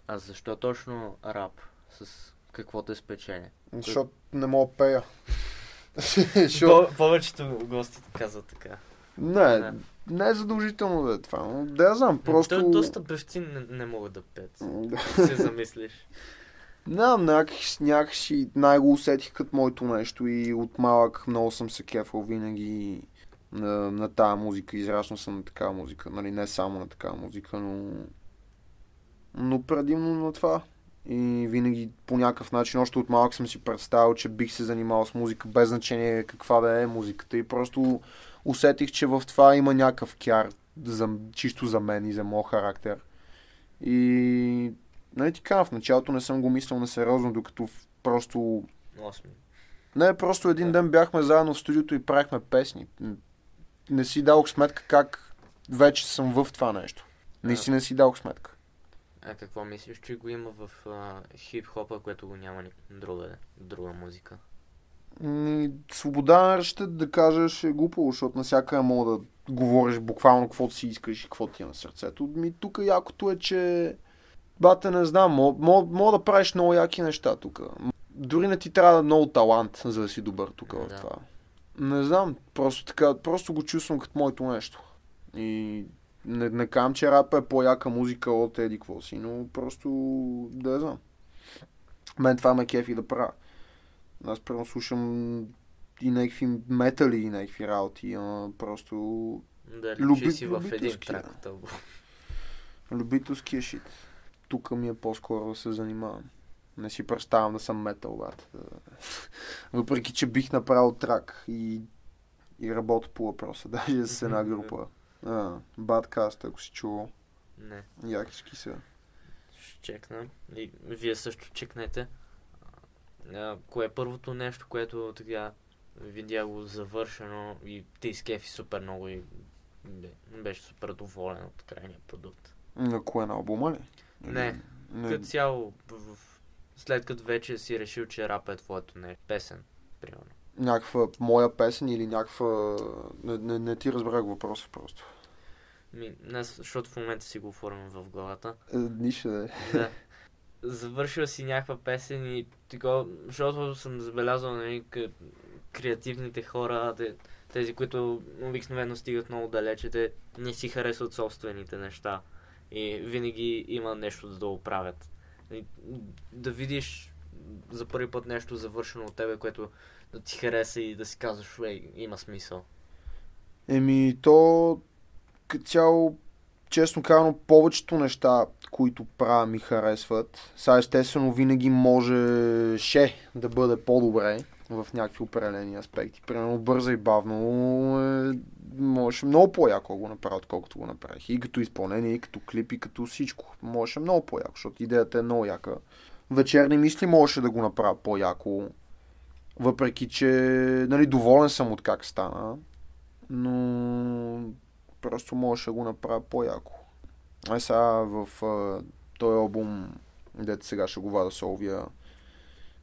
S1: А защо точно рап? С какво те спечели?
S2: Защото не мога да пея. *laughs*
S1: По- повечето гости казват така.
S2: Не,
S1: Да.
S2: не е задължително да е това. но Да я знам, просто...
S1: То, доста певци не, не могат да пеят.
S2: Да.
S1: се замислиш. *laughs*
S2: Не някакси, някакси най-го усетих като моето нещо и от малък много съм се кефал винаги на, на тази музика. Израснал съм на такава музика. Нали, не само на такава музика, но, но предимно на това. И винаги по някакъв начин, още от малък съм си представил, че бих се занимавал с музика, без значение каква да е музиката. И просто усетих, че в това има някакъв кяр, за, чисто за мен и за моят характер. И Нали ти кажа, в началото не съм го мислил на сериозно, докато просто... Не, просто един ден бяхме заедно в студиото и правихме песни. Не си дадох сметка как вече съм в това нещо. Наистина си дадох сметка.
S1: А какво мислиш, че го има в а, хип-хопа, което го няма друга, друга музика?
S2: Свобода речта да кажеш е глупаво, защото насякъде мога да говориш буквално каквото си искаш и какво ти е на сърцето. Ми тук якото е, че бате не знам, мога, мога, мога да правиш много яки неща тук. Дори не ти трябва много талант, за да си добър тук в
S1: Да.
S2: това. Не знам, просто така, просто го чувствам като моето нещо. И не, не казвам, че рапа е по-яка музика от еди какво си, но просто да знам. Мен това ме кефи да правя. Аз прямо слушам и някакви метали и някакви работи, ама просто
S1: Да
S2: Люби-
S1: си в един трак от
S2: любителския шит. Тук ми е по-скоро да се занимавам. Не си представям да съм метал, брат. *laughs* Въпреки, че бих направил трак и, и работя по въпроса, *laughs* даже с една група. Badcast, ако си чувал.
S1: Не.
S2: Якички са.
S1: Ще чекна. И вие също чекнете. А, кое е първото нещо, което така видя го завършено и те изкефи супер много и бе- беше супер доволен от крайния продукт.
S2: На кое на албума ли?
S1: Не,
S2: не.
S1: Като цяло, в... след като вече си решил, че рап е твоето не песен, примерно.
S2: Някаква моя песен или някаква... Не, не, не ти разбрах въпроса просто.
S1: Ми, аз, защото в момента си го оформям в главата.
S2: Е, Нищо да е.
S1: Да. *laughs* Завършил си някаква песен и такова, защото съм забелязал, нали, креативните хора, те, тези, които обикновено стигат много далече, те не си харесват собствените неща. И винаги има нещо да оправят. Да видиш за първи път нещо завършено от тебе, което да ти хареса и да си казваш, ей, има смисъл.
S2: Еми, то цяло, честно казано, повечето неща, които правя ми харесват. Сега естествено винаги можеше да бъде по-добре в някакви определени аспекти. Примерно бързо и бавно е, можеше много по-яко да го направя, отколкото го направих. И като изпълнение, и като клип, и като всичко. Можеше много по-яко, защото идеята е много яка. Вечерни мисли можеше да го направя по-яко. Въпреки, че нали, доволен съм от как стана но просто можеше да го направя по-яко. А сега в този албум, дете сега ще го вада Солвия,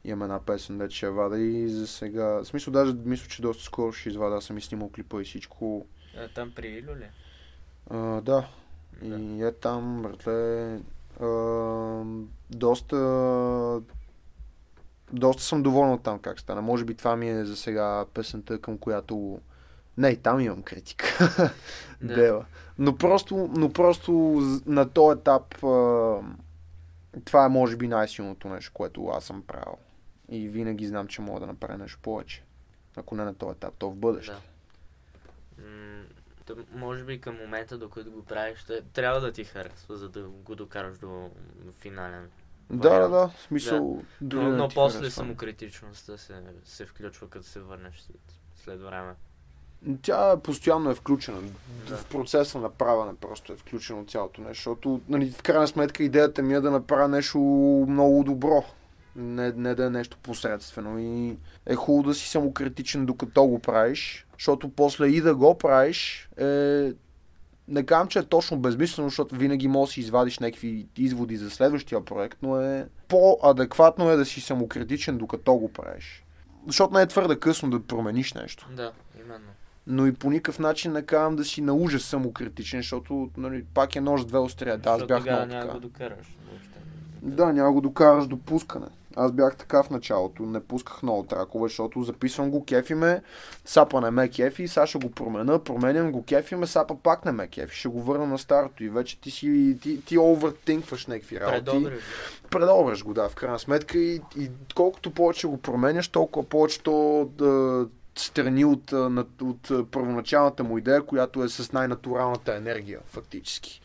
S2: имам една песен, дете ще я вада и за сега, в смисъл даже мисля, че доста скоро ще извада, аз съм и снимал клипа и всичко.
S1: А, там при Илю ли?
S2: А, да,
S1: Да.
S2: и е там, братле, а, доста доста съм доволен от там как стана. Може би това ми е за сега песента, към която... Не, и там имам критика. *laughs*
S1: Да.
S2: Бела. Но просто, но просто на този етап а, това е може би най-силното нещо, което аз съм правил. И винаги знам, че мога да направя нещо повече. Ако не на този етап, то в бъдеще.
S1: Да. М, може би към момента, докато го правиш, ще, трябва да ти харесва, за да го докараш до финален.
S2: Да, да, да. В смисъл,
S1: Но,
S2: да
S1: но
S2: ти
S1: после
S2: харесва.
S1: самокритичността се, се включва, като се върнеш след, след време.
S2: Тя постоянно е включена.
S1: Да.
S2: В процеса на правене просто е включено цялото нещо. Защото, нали, в крайна сметка, идеята ми е да направя нещо много добро. Не, не да е нещо посредствено. И е хубаво да си самокритичен докато го правиш. Защото после и да го правиш е... Не казвам, че е точно безмислено, защото винаги можеш да си извадиш някакви изводи за следващия проект, но е по-адекватно е да си самокритичен докато го правиш. Защото не е твърде късно да промениш нещо
S1: Да, именно.
S2: но и по никакъв начин не казвам да си на ужас самокритичен, защото нали, пак е нож две острия. Да, аз бях много
S1: няма
S2: така.
S1: го докараш.
S2: Да, няма го докараш до пускане. Аз бях така в началото, не пусках много тракове, защото записвам го, кефи ме, сапа не ме кефи, сега ще го променя, променям го, кефи ме, сапа пак не ме кефи, ще го върна на старото и вече ти си, ти, ти овертинкваш някакви работи.
S1: Предобреш. го.
S2: да, в крайна сметка и, и колкото повече го променяш, толкова повече то да страни от, от, а, първоначалната му идея, която е с най-натуралната енергия, фактически.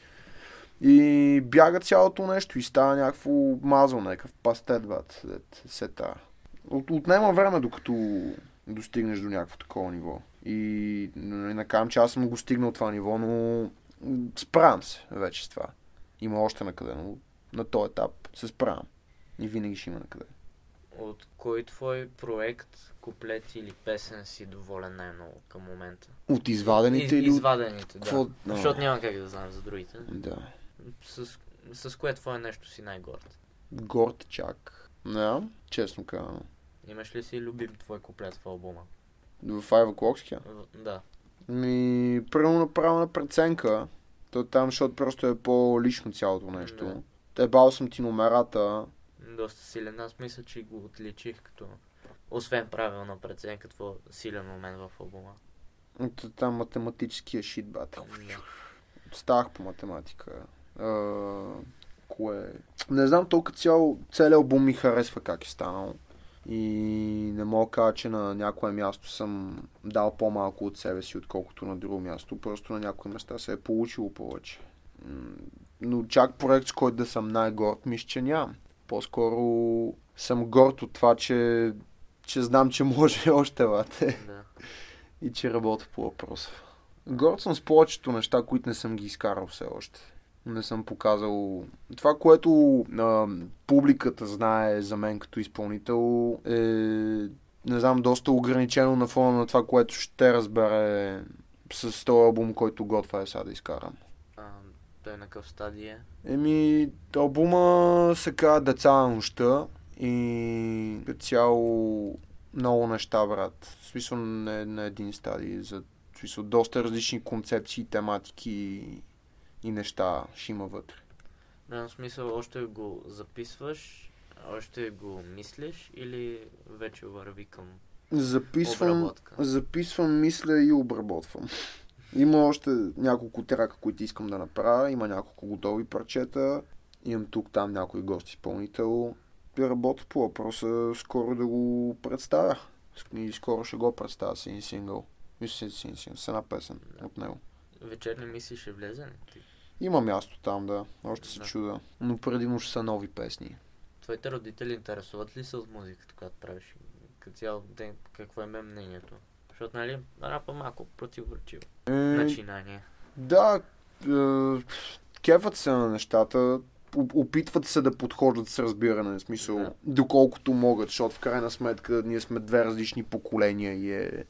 S2: И бяга цялото нещо и става някакво мазал, някакъв пастет, бат, дет, се тая. От, отнема време, докато достигнеш до някакво такова ниво. И нали, не казвам, че аз съм го стигнал това ниво, но справям се вече с това. Има още на къде, но на този етап се справям. И винаги ще има на къде.
S1: От кой твой проект, куплет или песен си доволен най-много към момента?
S2: От извадените
S1: И-
S2: или...
S1: Извадените, да.
S2: Какво-.
S1: Защото няма как да знаем за другите.
S2: Да.
S1: С, с кое твое нещо си най-горд?
S2: Горд чак. Да, честно казано.
S1: Имаш ли си любим твой куплет в албума?
S2: В Five O'Clock'ския.
S1: В- Да.
S2: Ми, първо направена преценка. То там, защото просто е по-лично цялото нещо. Ебал съм ти номерата.
S1: Доста силен. Аз мисля, че го отличих като... Освен правилна преценка, твой силен момент в албума.
S2: Там математическия шит, бат.
S1: Да.
S2: Ставах по математика. А, кое? Не знам, толкова цял, целият албум ми харесва как е станал. И не мога да кажа, че на някое място съм дал по-малко от себе си, отколкото на друго място. Просто на някои места се е получило повече. Но чак проект, с който да съм най-горд, мисля, че нямам. По-скоро съм горд от това, че, че знам, че може *laughs* още, бате
S1: да.
S2: и че работя по въпроса. Горд съм с повечето неща, които не съм ги изкарал все още. Не съм показал. Това, което а, публиката знае за мен като изпълнител е, не знам, доста ограничено на фона на това, което ще разбере с този албум, който готва е сега да изкарам.
S1: А, той на какъв стадий е?
S2: Еми, албума се казва Деца на нощта и като цяло много неща, брат. В смисъл не на един стадий, за в смисъл доста различни концепции, тематики и неща ще има вътре.
S1: Да, в смисъл, още го записваш, още го мислиш или вече върви към
S2: Записвам,
S1: обработка?
S2: записвам, мисля и обработвам. *laughs* Има още няколко трака, които искам да направя. Има няколко готови парчета. Имам тук там някой гост изпълнител. Работя по въпроса скоро да го представя. И скоро ще го представя с един сингъл. Мисля с един сингъл, с една песен от него.
S1: Вечерни мисли ще влезе ли?
S2: Има място там, да. Още се
S1: Да.
S2: чуда. Но предимно ще са нови песни.
S1: Твоите родители интересуват ли се от музиката, която правиш? Като цяло ден, какво е мен мнението? Защото, нали, рапа малко противоречиво.
S2: Е,
S1: Начинание.
S2: Да, е, кефат се на нещата, опитват се да подходят с разбиране, в смисъл,
S1: Да.
S2: доколкото могат, защото в крайна сметка ние сме две различни поколения и е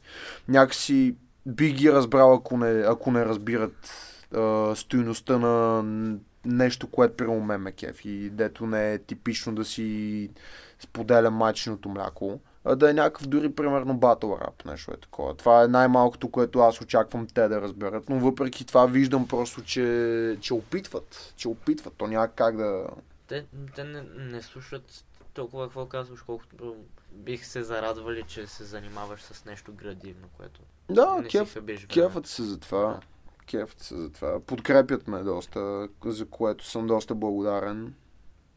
S2: някакси би ги разбрал, ако не, ако не разбират стойността на нещо, което при мен ме кефи, дето не е типично да си споделя майчиното мляко, а да е някакъв дори примерно батл рап, нещо е такова. Това е най-малкото, което аз очаквам те да разберат, но въпреки това виждам просто, че, че опитват, че опитват, то няма как да...
S1: Те, те не, не слушат толкова какво казваш, колкото бих се зарадвали, че се занимаваш с нещо градивно, което
S2: Да,
S1: не
S2: кеф,
S1: си
S2: кефът се за това.
S1: Да.
S2: Кефът се за това. Подкрепят ме доста, за което съм доста благодарен.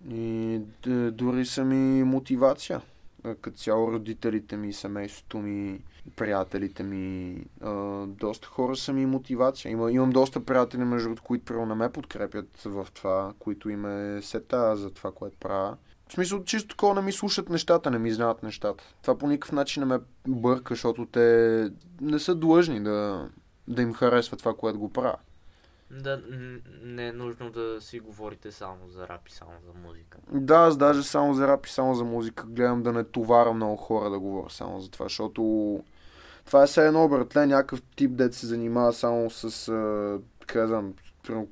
S2: И д- дори са ми мотивация. А, Като цяло родителите ми, семейството ми, приятелите ми, а, доста хора са ми мотивация. Има, имам доста приятели, между които първо не ме подкрепят в това, които им е сета за това, което правя. В смисъл, чисто такова не ми слушат нещата, не ми знаят нещата. Това по никакъв начин не ме бърка, защото те не са длъжни да, да им харесва това, което го правя.
S1: Да, не е нужно да си говорите само за рап и само за музика.
S2: Да, аз даже само за рап и само за музика гледам да не товаря много хора да говоря само за това, защото това е все едно, братле, някакъв тип, дет се занимава само с, а, как да знам,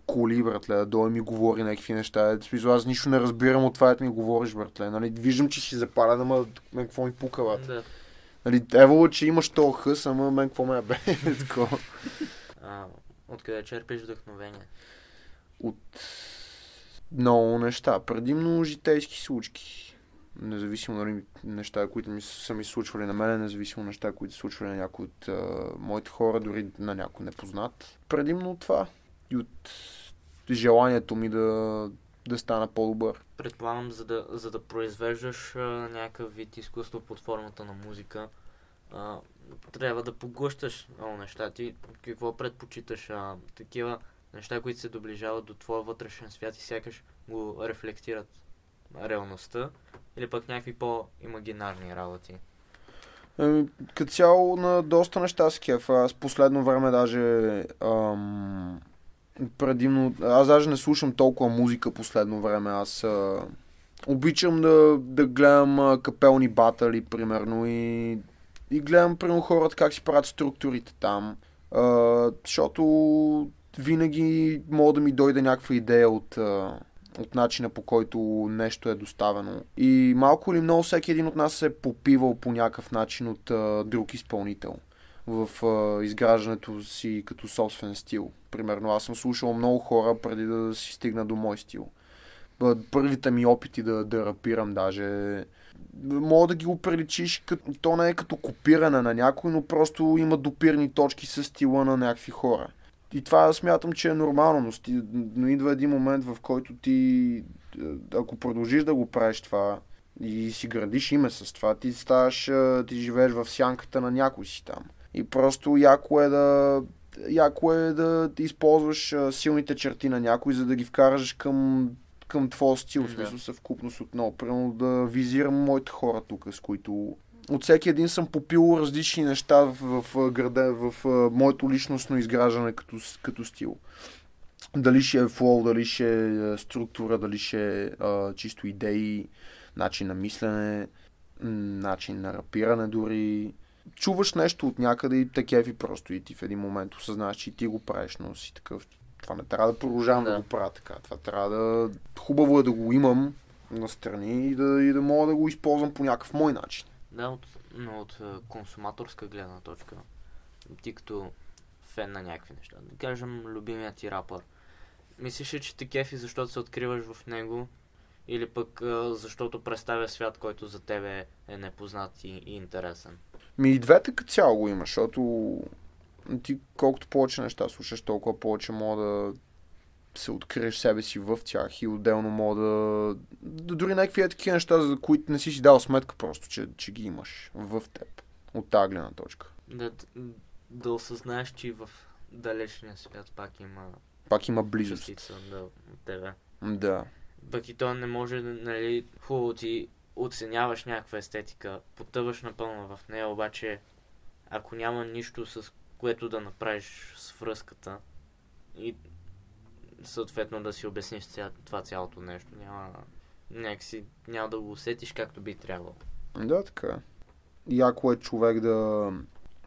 S2: коли, братле, да дойде ми говори някакви неща. Е, смисъл, аз нищо не разбирам от това, да ми говориш, братле. Нали? Виждам, че си запален, ама какво ми пука, бе?
S1: Да.
S2: Нали, евало, че имаш този хъс, ама мен какво ме бе? *laughs*
S1: Откъде черпиш вдъхновение?
S2: от много неща. Предимно житейски случки. Независимо нали, неща, които ми са ми случвали на мен, независимо неща, които са случвали на някои от а, моите хора, дори на някой непознат. Предимно от това и от желанието ми да, да стана по-добър.
S1: Предполагам, за да, за да произвеждаш а, някакъв вид изкуство под формата на музика, а, трябва да поглъщаш много неща. Ти какво предпочиташ? А, такива неща, които се доближават до твоя вътрешен свят и сякаш го рефлектират реалността или пък някакви по-имагинарни работи.
S2: Еми, като цяло на доста неща с кефа. Аз последно време даже ам, предимно... Аз даже не слушам толкова музика последно време. Аз а, обичам да, да гледам а, капелни батали, примерно, и, и гледам, примерно, хората как си правят структурите там. А, защото винаги мога да ми дойде някаква идея от, от начина по който нещо е доставено. И малко или много всеки един от нас е попивал по някакъв начин от а, друг изпълнител в а, изграждането си като собствен стил. Примерно аз съм слушал много хора преди да си стигна до мой стил. Първите ми опити да, да рапирам даже мога да ги оприличиш, като, то не е като копиране на някой, но просто има допирни точки с стила на някакви хора. И това смятам, че е нормално, но, сти... но идва един момент, в който ти, ако продължиш да го правиш това и си градиш име с това, ти ставаш, ти живееш в сянката на някой си там. И просто яко е да, яко е да използваш силните черти на някой, за да ги вкараш към, към твоя стил, в
S1: Да.
S2: смисъл съвкупност отново. Примерно да визирам моите хора тук, с които от всеки един съм попил различни неща в, в, в града, в, в моето личностно изграждане като, като стил. Дали ще е флоу, дали ще е структура, дали ще е а, чисто идеи, начин на мислене, начин на рапиране дори. Чуваш нещо от някъде и те кефи просто и ти в един момент осъзнаваш, че и ти го правиш, но си такъв. Това не трябва да продължавам да.
S1: Да.
S2: го правя така. Това трябва да... Хубаво е да го имам настрани и да, и да мога да го използвам по някакъв мой начин.
S1: Да, от, но от а, консуматорска гледна точка, ти като фен на някакви неща, да кажем любимият ти рапър, мислиш ли, че те кефи, защото се откриваш в него или пък а, защото представя свят, който за тебе е непознат и, и интересен?
S2: Ми и двете като цяло го има, защото ти колкото повече неща слушаш, толкова повече мога да се откриеш себе си в тях и отделно мога да... дори някакви е такива неща, за които не си си дал сметка просто, че, че ги имаш в теб. От тази гледна точка.
S1: Да, да осъзнаеш, че в далечния свят пак има
S2: Пак има близост.
S1: частица да, от тебе.
S2: Да.
S1: Пък и то не може, нали, хубаво ти оценяваш някаква естетика, потъваш напълно в нея, обаче ако няма нищо с което да направиш свръзката и съответно да си обясниш ця, това цялото нещо, няма някакси, няма да го усетиш както би трябвало.
S2: Да, така. е. Яко е човек да,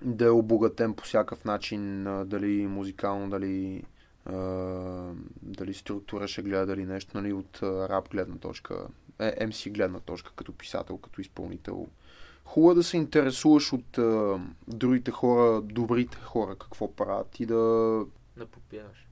S2: да е обогатен по всякакъв начин, дали музикално, дали, дали структура ще гледа, дали нещо, нали, от рап гледна точка, е, MC гледна точка, като писател, като изпълнител. Хубаво е да се интересуваш от а, другите хора, добрите хора, какво правят и да,
S1: Да попиваш.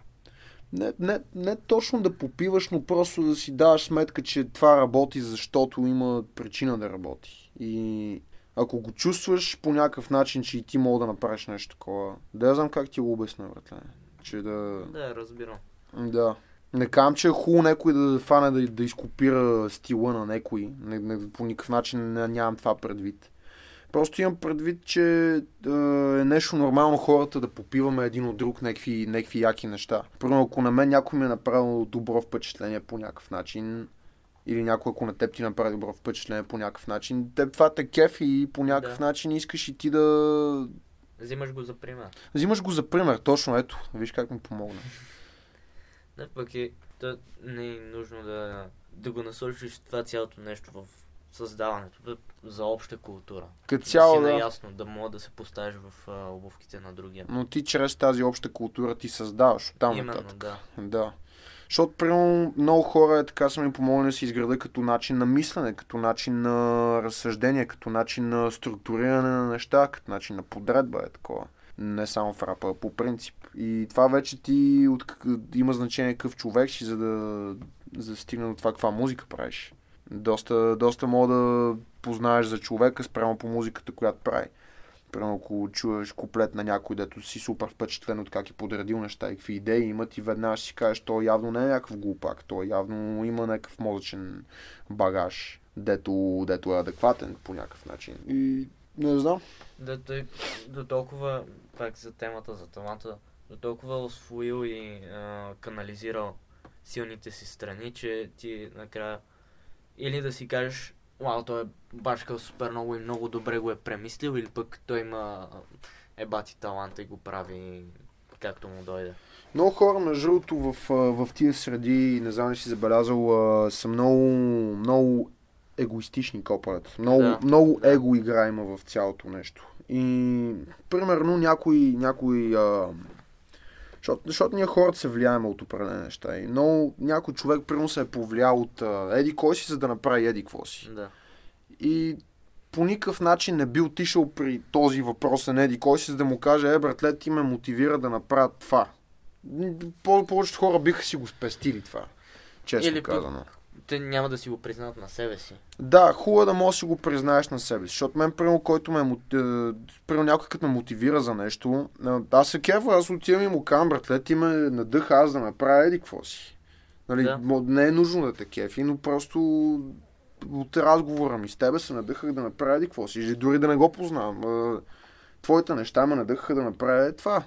S2: не, не, не точно да попиваш, но просто да си даваш сметка, че това работи, защото има причина да работи. И ако го чувстваш по някакъв начин, че и ти мога да направиш нещо такова, да я знам как ти го обясня, братле. Че да...
S1: Да, разбирам.
S2: Да. Не казвам, че е хубаво някой да фане да, да изкопира стила на някой. Не, не, по никакъв начин не, нямам това предвид. Просто имам предвид, че е, е нещо нормално хората да попиваме един от друг някакви, някакви яки неща. Примерно, ако на мен някой ми е направил добро впечатление по някакъв начин, или някой, ако на теб ти направи добро впечатление по някакъв начин, теб това те кефи и по някакъв
S1: Да.
S2: начин искаш и ти да...
S1: Взимаш го за пример.
S2: Взимаш го за пример, точно ето. Виж как ми помогна.
S1: Да, пък и то не е нужно да, да го насочиш това цялото нещо в създаването да, за обща култура.
S2: Като
S1: Да
S2: цяло,
S1: си
S2: да.
S1: наясно, да мога да се поставиш в а, обувките на другия.
S2: Но ти чрез тази обща култура ти създаваш оттам
S1: Именно,
S2: нататък.
S1: да.
S2: Да. Защото, примерно, много хора е така са ми помогнали да се изграда като начин на мислене, като начин на разсъждение, като начин на структуриране на неща, като начин на подредба е такова. Не само в рапа, по принцип. И това вече ти от, има значение какъв човек си, за да, за да стигне до това каква музика правиш. Доста, доста мога да познаеш за човека спрямо по музиката, която прави. Примерно, ако чуеш куплет на някой, дето си супер впечатлен от как е подредил неща и какви идеи имат и веднага си кажеш, той явно не е някакъв глупак, той явно има някакъв мозъчен багаж, дето, дето е адекватен по някакъв начин. И не знам.
S1: Да, той до толкова, пак за темата за таланта, до толкова освоил и а, канализирал силните си страни, че ти накрая или да си кажеш, вау, той е бачкал супер много и много добре го е премислил, или пък той има е бати таланта и го прави както му дойде.
S2: Много хора, между другото, в, в тия среди, не знам ли си забелязал, са много, много егоистични копарят. Много,
S1: Да.
S2: много его игра има в цялото нещо. И, примерно, някой, някой а, защото, защото ние хората се влияеме от определени неща. И много, някой човек, примерно, се е повлиял от а, еди кой си, за да направи еди какво си.
S1: Да.
S2: И по никакъв начин не би отишъл при този въпрос на еди кой си, за да му каже, е, братле, ти ме мотивира да направя това. По- Повечето хора биха си го спестили това. Честно
S1: Или пък-
S2: казано.
S1: Те няма да си го признат на себе си.
S2: Да, хубаво е да можеш да го признаеш на себе си, защото мен, примерно, който ме, е, примерно някой като ме мотивира за нещо, аз се кефа, аз отивам и му казвам, братле, ти ме надъха аз да направя еди какво си. Нали,
S1: Да.
S2: Не е нужно да те кефи, но просто от разговора ми с тебе се надъхах да направя еди какво си, дори да не го познавам. Твоите неща ме надъхаха да направя е това.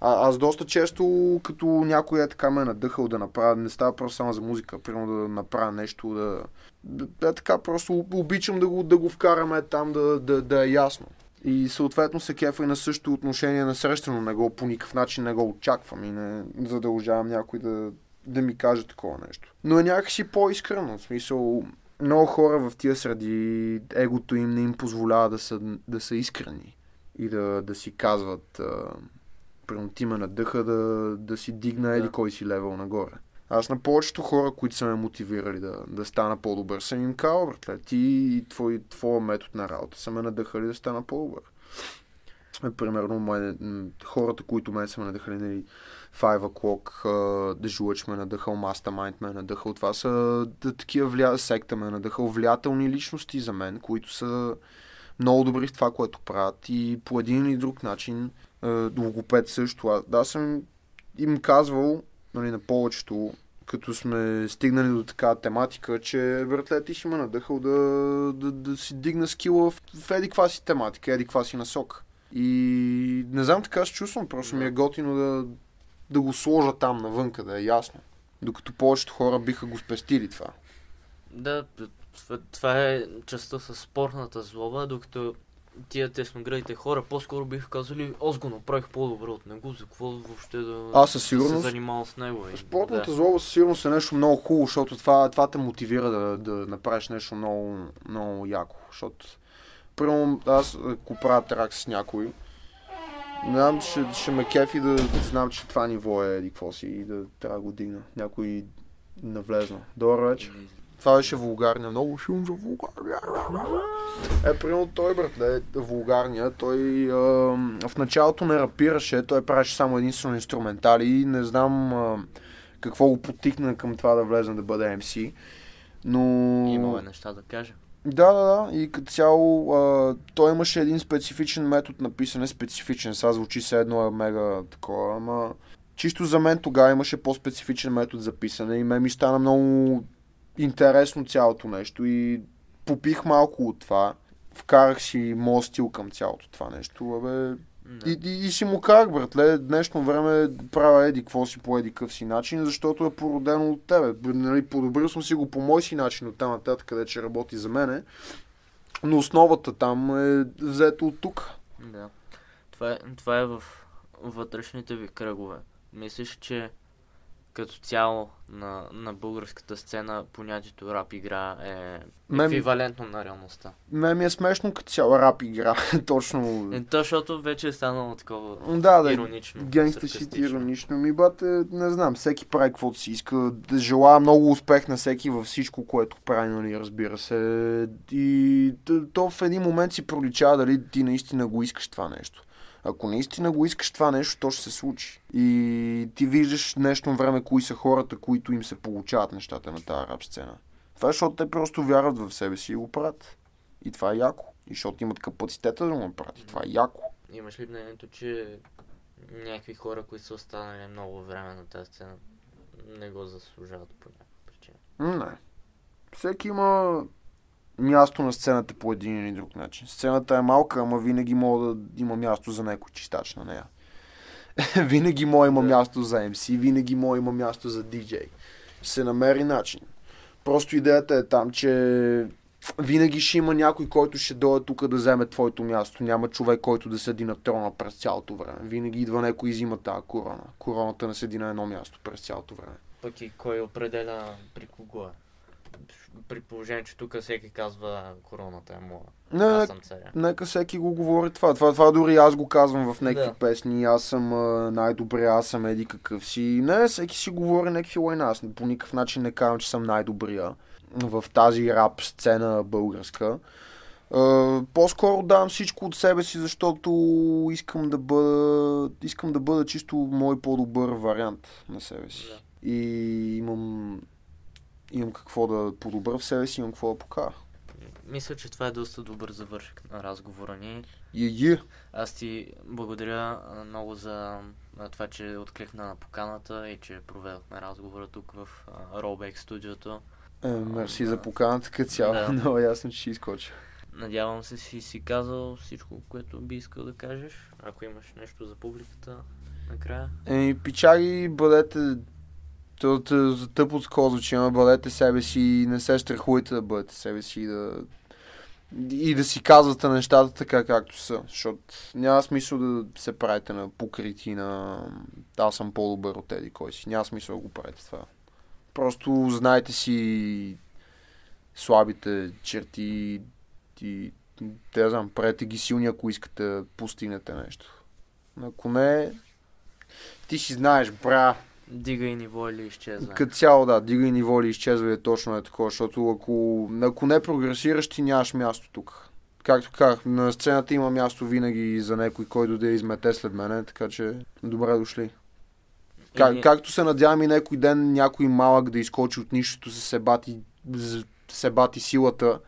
S2: А, аз доста често, като някой е така ме е надъхал да направя, не става просто само за музика, примерно да направя нещо, да, да, да така просто обичам да го, да го вкараме там, да, да, да е ясно. И съответно се кефа и на същото отношение на среща, но не го по никакъв начин не го очаквам и не задължавам някой да, да ми каже такова нещо. Но е някакси по-искрено, в смисъл много хора в тия среди егото им не им позволява да са, да са искрени и да, да си казват примерно ти ме надъха да, да си дигна еди
S1: Да.
S2: кой си левел нагоре. Аз на повечето хора, които са ме мотивирали да, да стана по-добър, съм им казал, братле, ти и твой, твоя метод на работа са ме надъхали да стана по-добър. Е, Примерно, мое, м, хората, които ме са ме надъхали, нали, Five O'Clock, The Жлъч ме е надъхал, Mastermind ме е надъхал. Това са да, такива вля... секта ме надъхал, влиятелни личности за мен, които са много добри в това, което правят и по един или друг начин логопед също. Аз съм им казвал нали, на повечето, като сме стигнали до такава тематика, че братле, ти ще ме надъхал да, да, да си дигна скила в, в еди каква си тематика, еди каква си насока. И не знам така се чувствам, просто ми е готино да, да го сложа там навънка, да е ясно. Докато повечето хора биха го спестили това.
S1: Да, това, е частта с спортната злоба, докато тия тесноградите хора по-скоро биха казали, аз го направих по-добре от него, за какво въобще да,
S2: Аз със
S1: да се
S2: сигурност-
S1: занимавам с него. И,
S2: Спортната
S1: да.
S2: злоба със сигурност е нещо много хубаво, защото това, това те мотивира да, да направиш нещо много, много яко. Защото, примерно, аз ако правя трак с някой, знам, ще, ще ме кефи да, да знам, че това ниво е еди какво си и да трябва да го дигна. Някой навлезна. Добър вечер. Това беше вулгарния. Много шум за вулгарния. Е, примерно той, братле, вулгарния, той а, в началото не рапираше, той правеше само единствено инструментали и не знам а, какво го потикна към това да влезе да бъде MC. Но...
S1: Имало е неща да кажа.
S2: Да, да, да. И като цяло а, той имаше един специфичен метод на писане, специфичен. Сега звучи се едно е мега такова, ама чисто за мен тогава имаше по-специфичен метод за писане и мен ми стана много интересно цялото нещо и попих малко от това. Вкарах си моят стил към цялото това нещо. Абе,
S1: Да.
S2: и, и, и си му казах, братле, днешно време правя еди какво си по еди къв си начин, защото е породено от тебе. Нали, подобрил съм си го по мой си начин от там нататък, къде че работи за мене. Но основата там е взето от тук.
S1: Да. Това е, това е в вътрешните ви кръгове. Мислиш, че като цяло на, на българската сцена понятието рап игра е
S2: Мен-
S1: еквивалентно на реалността.
S2: Мен ми е смешно като цяла рап игра. *laughs* Точно.
S1: Е, то, защото вече е станало такова
S2: Да, да.
S1: иронично.
S2: Генгста
S1: саркастично.
S2: иронично. Ми бате, не знам, всеки прави каквото си иска. Да желая много успех на всеки във всичко, което прави, нали, разбира се. И то в един момент си проличава дали ти наистина го искаш това нещо. Ако наистина го искаш това нещо, то ще се случи. И ти виждаш в днешно време кои са хората, които им се получават нещата на тази рап сцена. Това е, защото те просто вярват в себе си и го правят. И това е яко. И защото имат капацитета да го направят. И това е яко.
S1: Имаш ли мнението, че някакви хора, които са останали много време на тази сцена, не го заслужават по някаква причина?
S2: Не. Всеки има място на сцената по един или друг начин. Сцената е малка, ама винаги мога да има място за някой чистач на нея. *laughs* винаги мога има
S1: Да.
S2: място за MC, винаги мога има място за DJ. Се намери начин. Просто идеята е там, че винаги ще има някой, който ще дойде тук да вземе твоето място. Няма човек, който да седи на трона през цялото време. Винаги идва някой и взима тази корона. Короната не седи на едно място през цялото време.
S1: Пък и кой определя при кого е? При положение, че тук всеки казва короната е моя.
S2: Не,
S1: Аз съм царя.
S2: Нека всеки го говори това. Това, това дори аз го казвам в някакви
S1: Да.
S2: песни. Аз съм най-добре, аз съм еди какъв си. Не, всеки си говори някакви лайна. Аз по никакъв начин не казвам, че съм най-добрия в тази рап сцена българска. А, по-скоро давам всичко от себе си, защото искам да бъда, искам да бъда чисто мой по-добър вариант на себе си.
S1: Да.
S2: И имам, имам какво да подобра в себе си, имам какво да покажа.
S1: Мисля, че това е доста добър завършек на разговора ни.
S2: Е, е.
S1: Аз ти благодаря а, много за а, това, че откликна на поканата и че проведохме разговора тук в а, Rollback студиото.
S2: Е, мерси
S1: Да.
S2: за поканата като цяло.
S1: Да. *laughs*
S2: Много ясно, че ще изкоча.
S1: Надявам се си си казал всичко, което би искал да кажеш. Ако имаш нещо за публиката накрая.
S2: Еми, пичаги, бъдете за тъпо такова звучи, ама бъдете себе си и не се страхуйте да бъдете себе си и да, и да си казвате нещата така както са. Защото няма смисъл да се правите на покрити на аз съм по-добър от еди кой си. Няма смисъл да го правите това. Просто знайте си слабите черти и те знам, правете ги силни, ако искате да постигнете нещо. Ако не, ти си знаеш, бра,
S1: Дига и ниво или изчезва.
S2: като цяло, да, дига и ниво или изчезва е точно е такова, защото ако, ако не прогресираш, ти нямаш място тук. Както казах, на сцената има място винаги за някой, който да я измете след мене, така че добре дошли. Как, Както се надявам и някой ден някой малък да изкочи от нищото, се себати, з- себати силата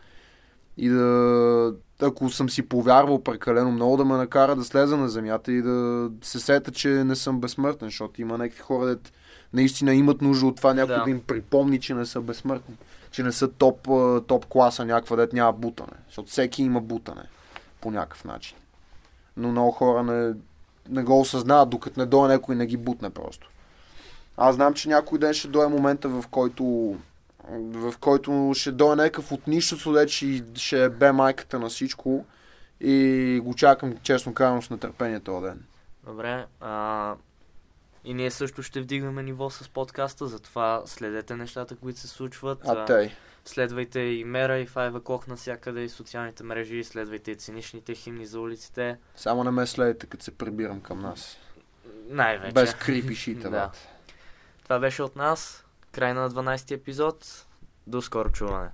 S2: и да, ако съм си повярвал прекалено много, да ме накара да слеза на земята и да се сета, че не съм безсмъртен, защото има някакви хора, дет наистина имат нужда от това някой
S1: Да.
S2: да. им припомни, че не са безсмъртни. Че не са топ, топ класа някаква, дет няма бутане. Защото всеки има бутане по някакъв начин. Но много хора не, не го осъзнават, докато не дойде някой и не ги бутне просто. Аз знам, че някой ден ще дойде момента, в който в който ще дойде някакъв от нищото, де ще, ще бе майката на всичко и го чакам, честно казвам, с нетърпение този ден.
S1: Добре. А, и ние също ще вдигнем ниво с подкаста, затова следете нещата, които се случват.
S2: А тъй.
S1: Следвайте и Мера, и Five O'Clock навсякъде, и социалните мрежи, следвайте и циничните химни за улиците.
S2: Само не ме следите, като се прибирам към нас.
S1: Най-вече.
S2: Без крипи шита, *laughs*
S1: Да.
S2: да.
S1: Това беше от нас. Край на 12 епизод. До скоро чуване.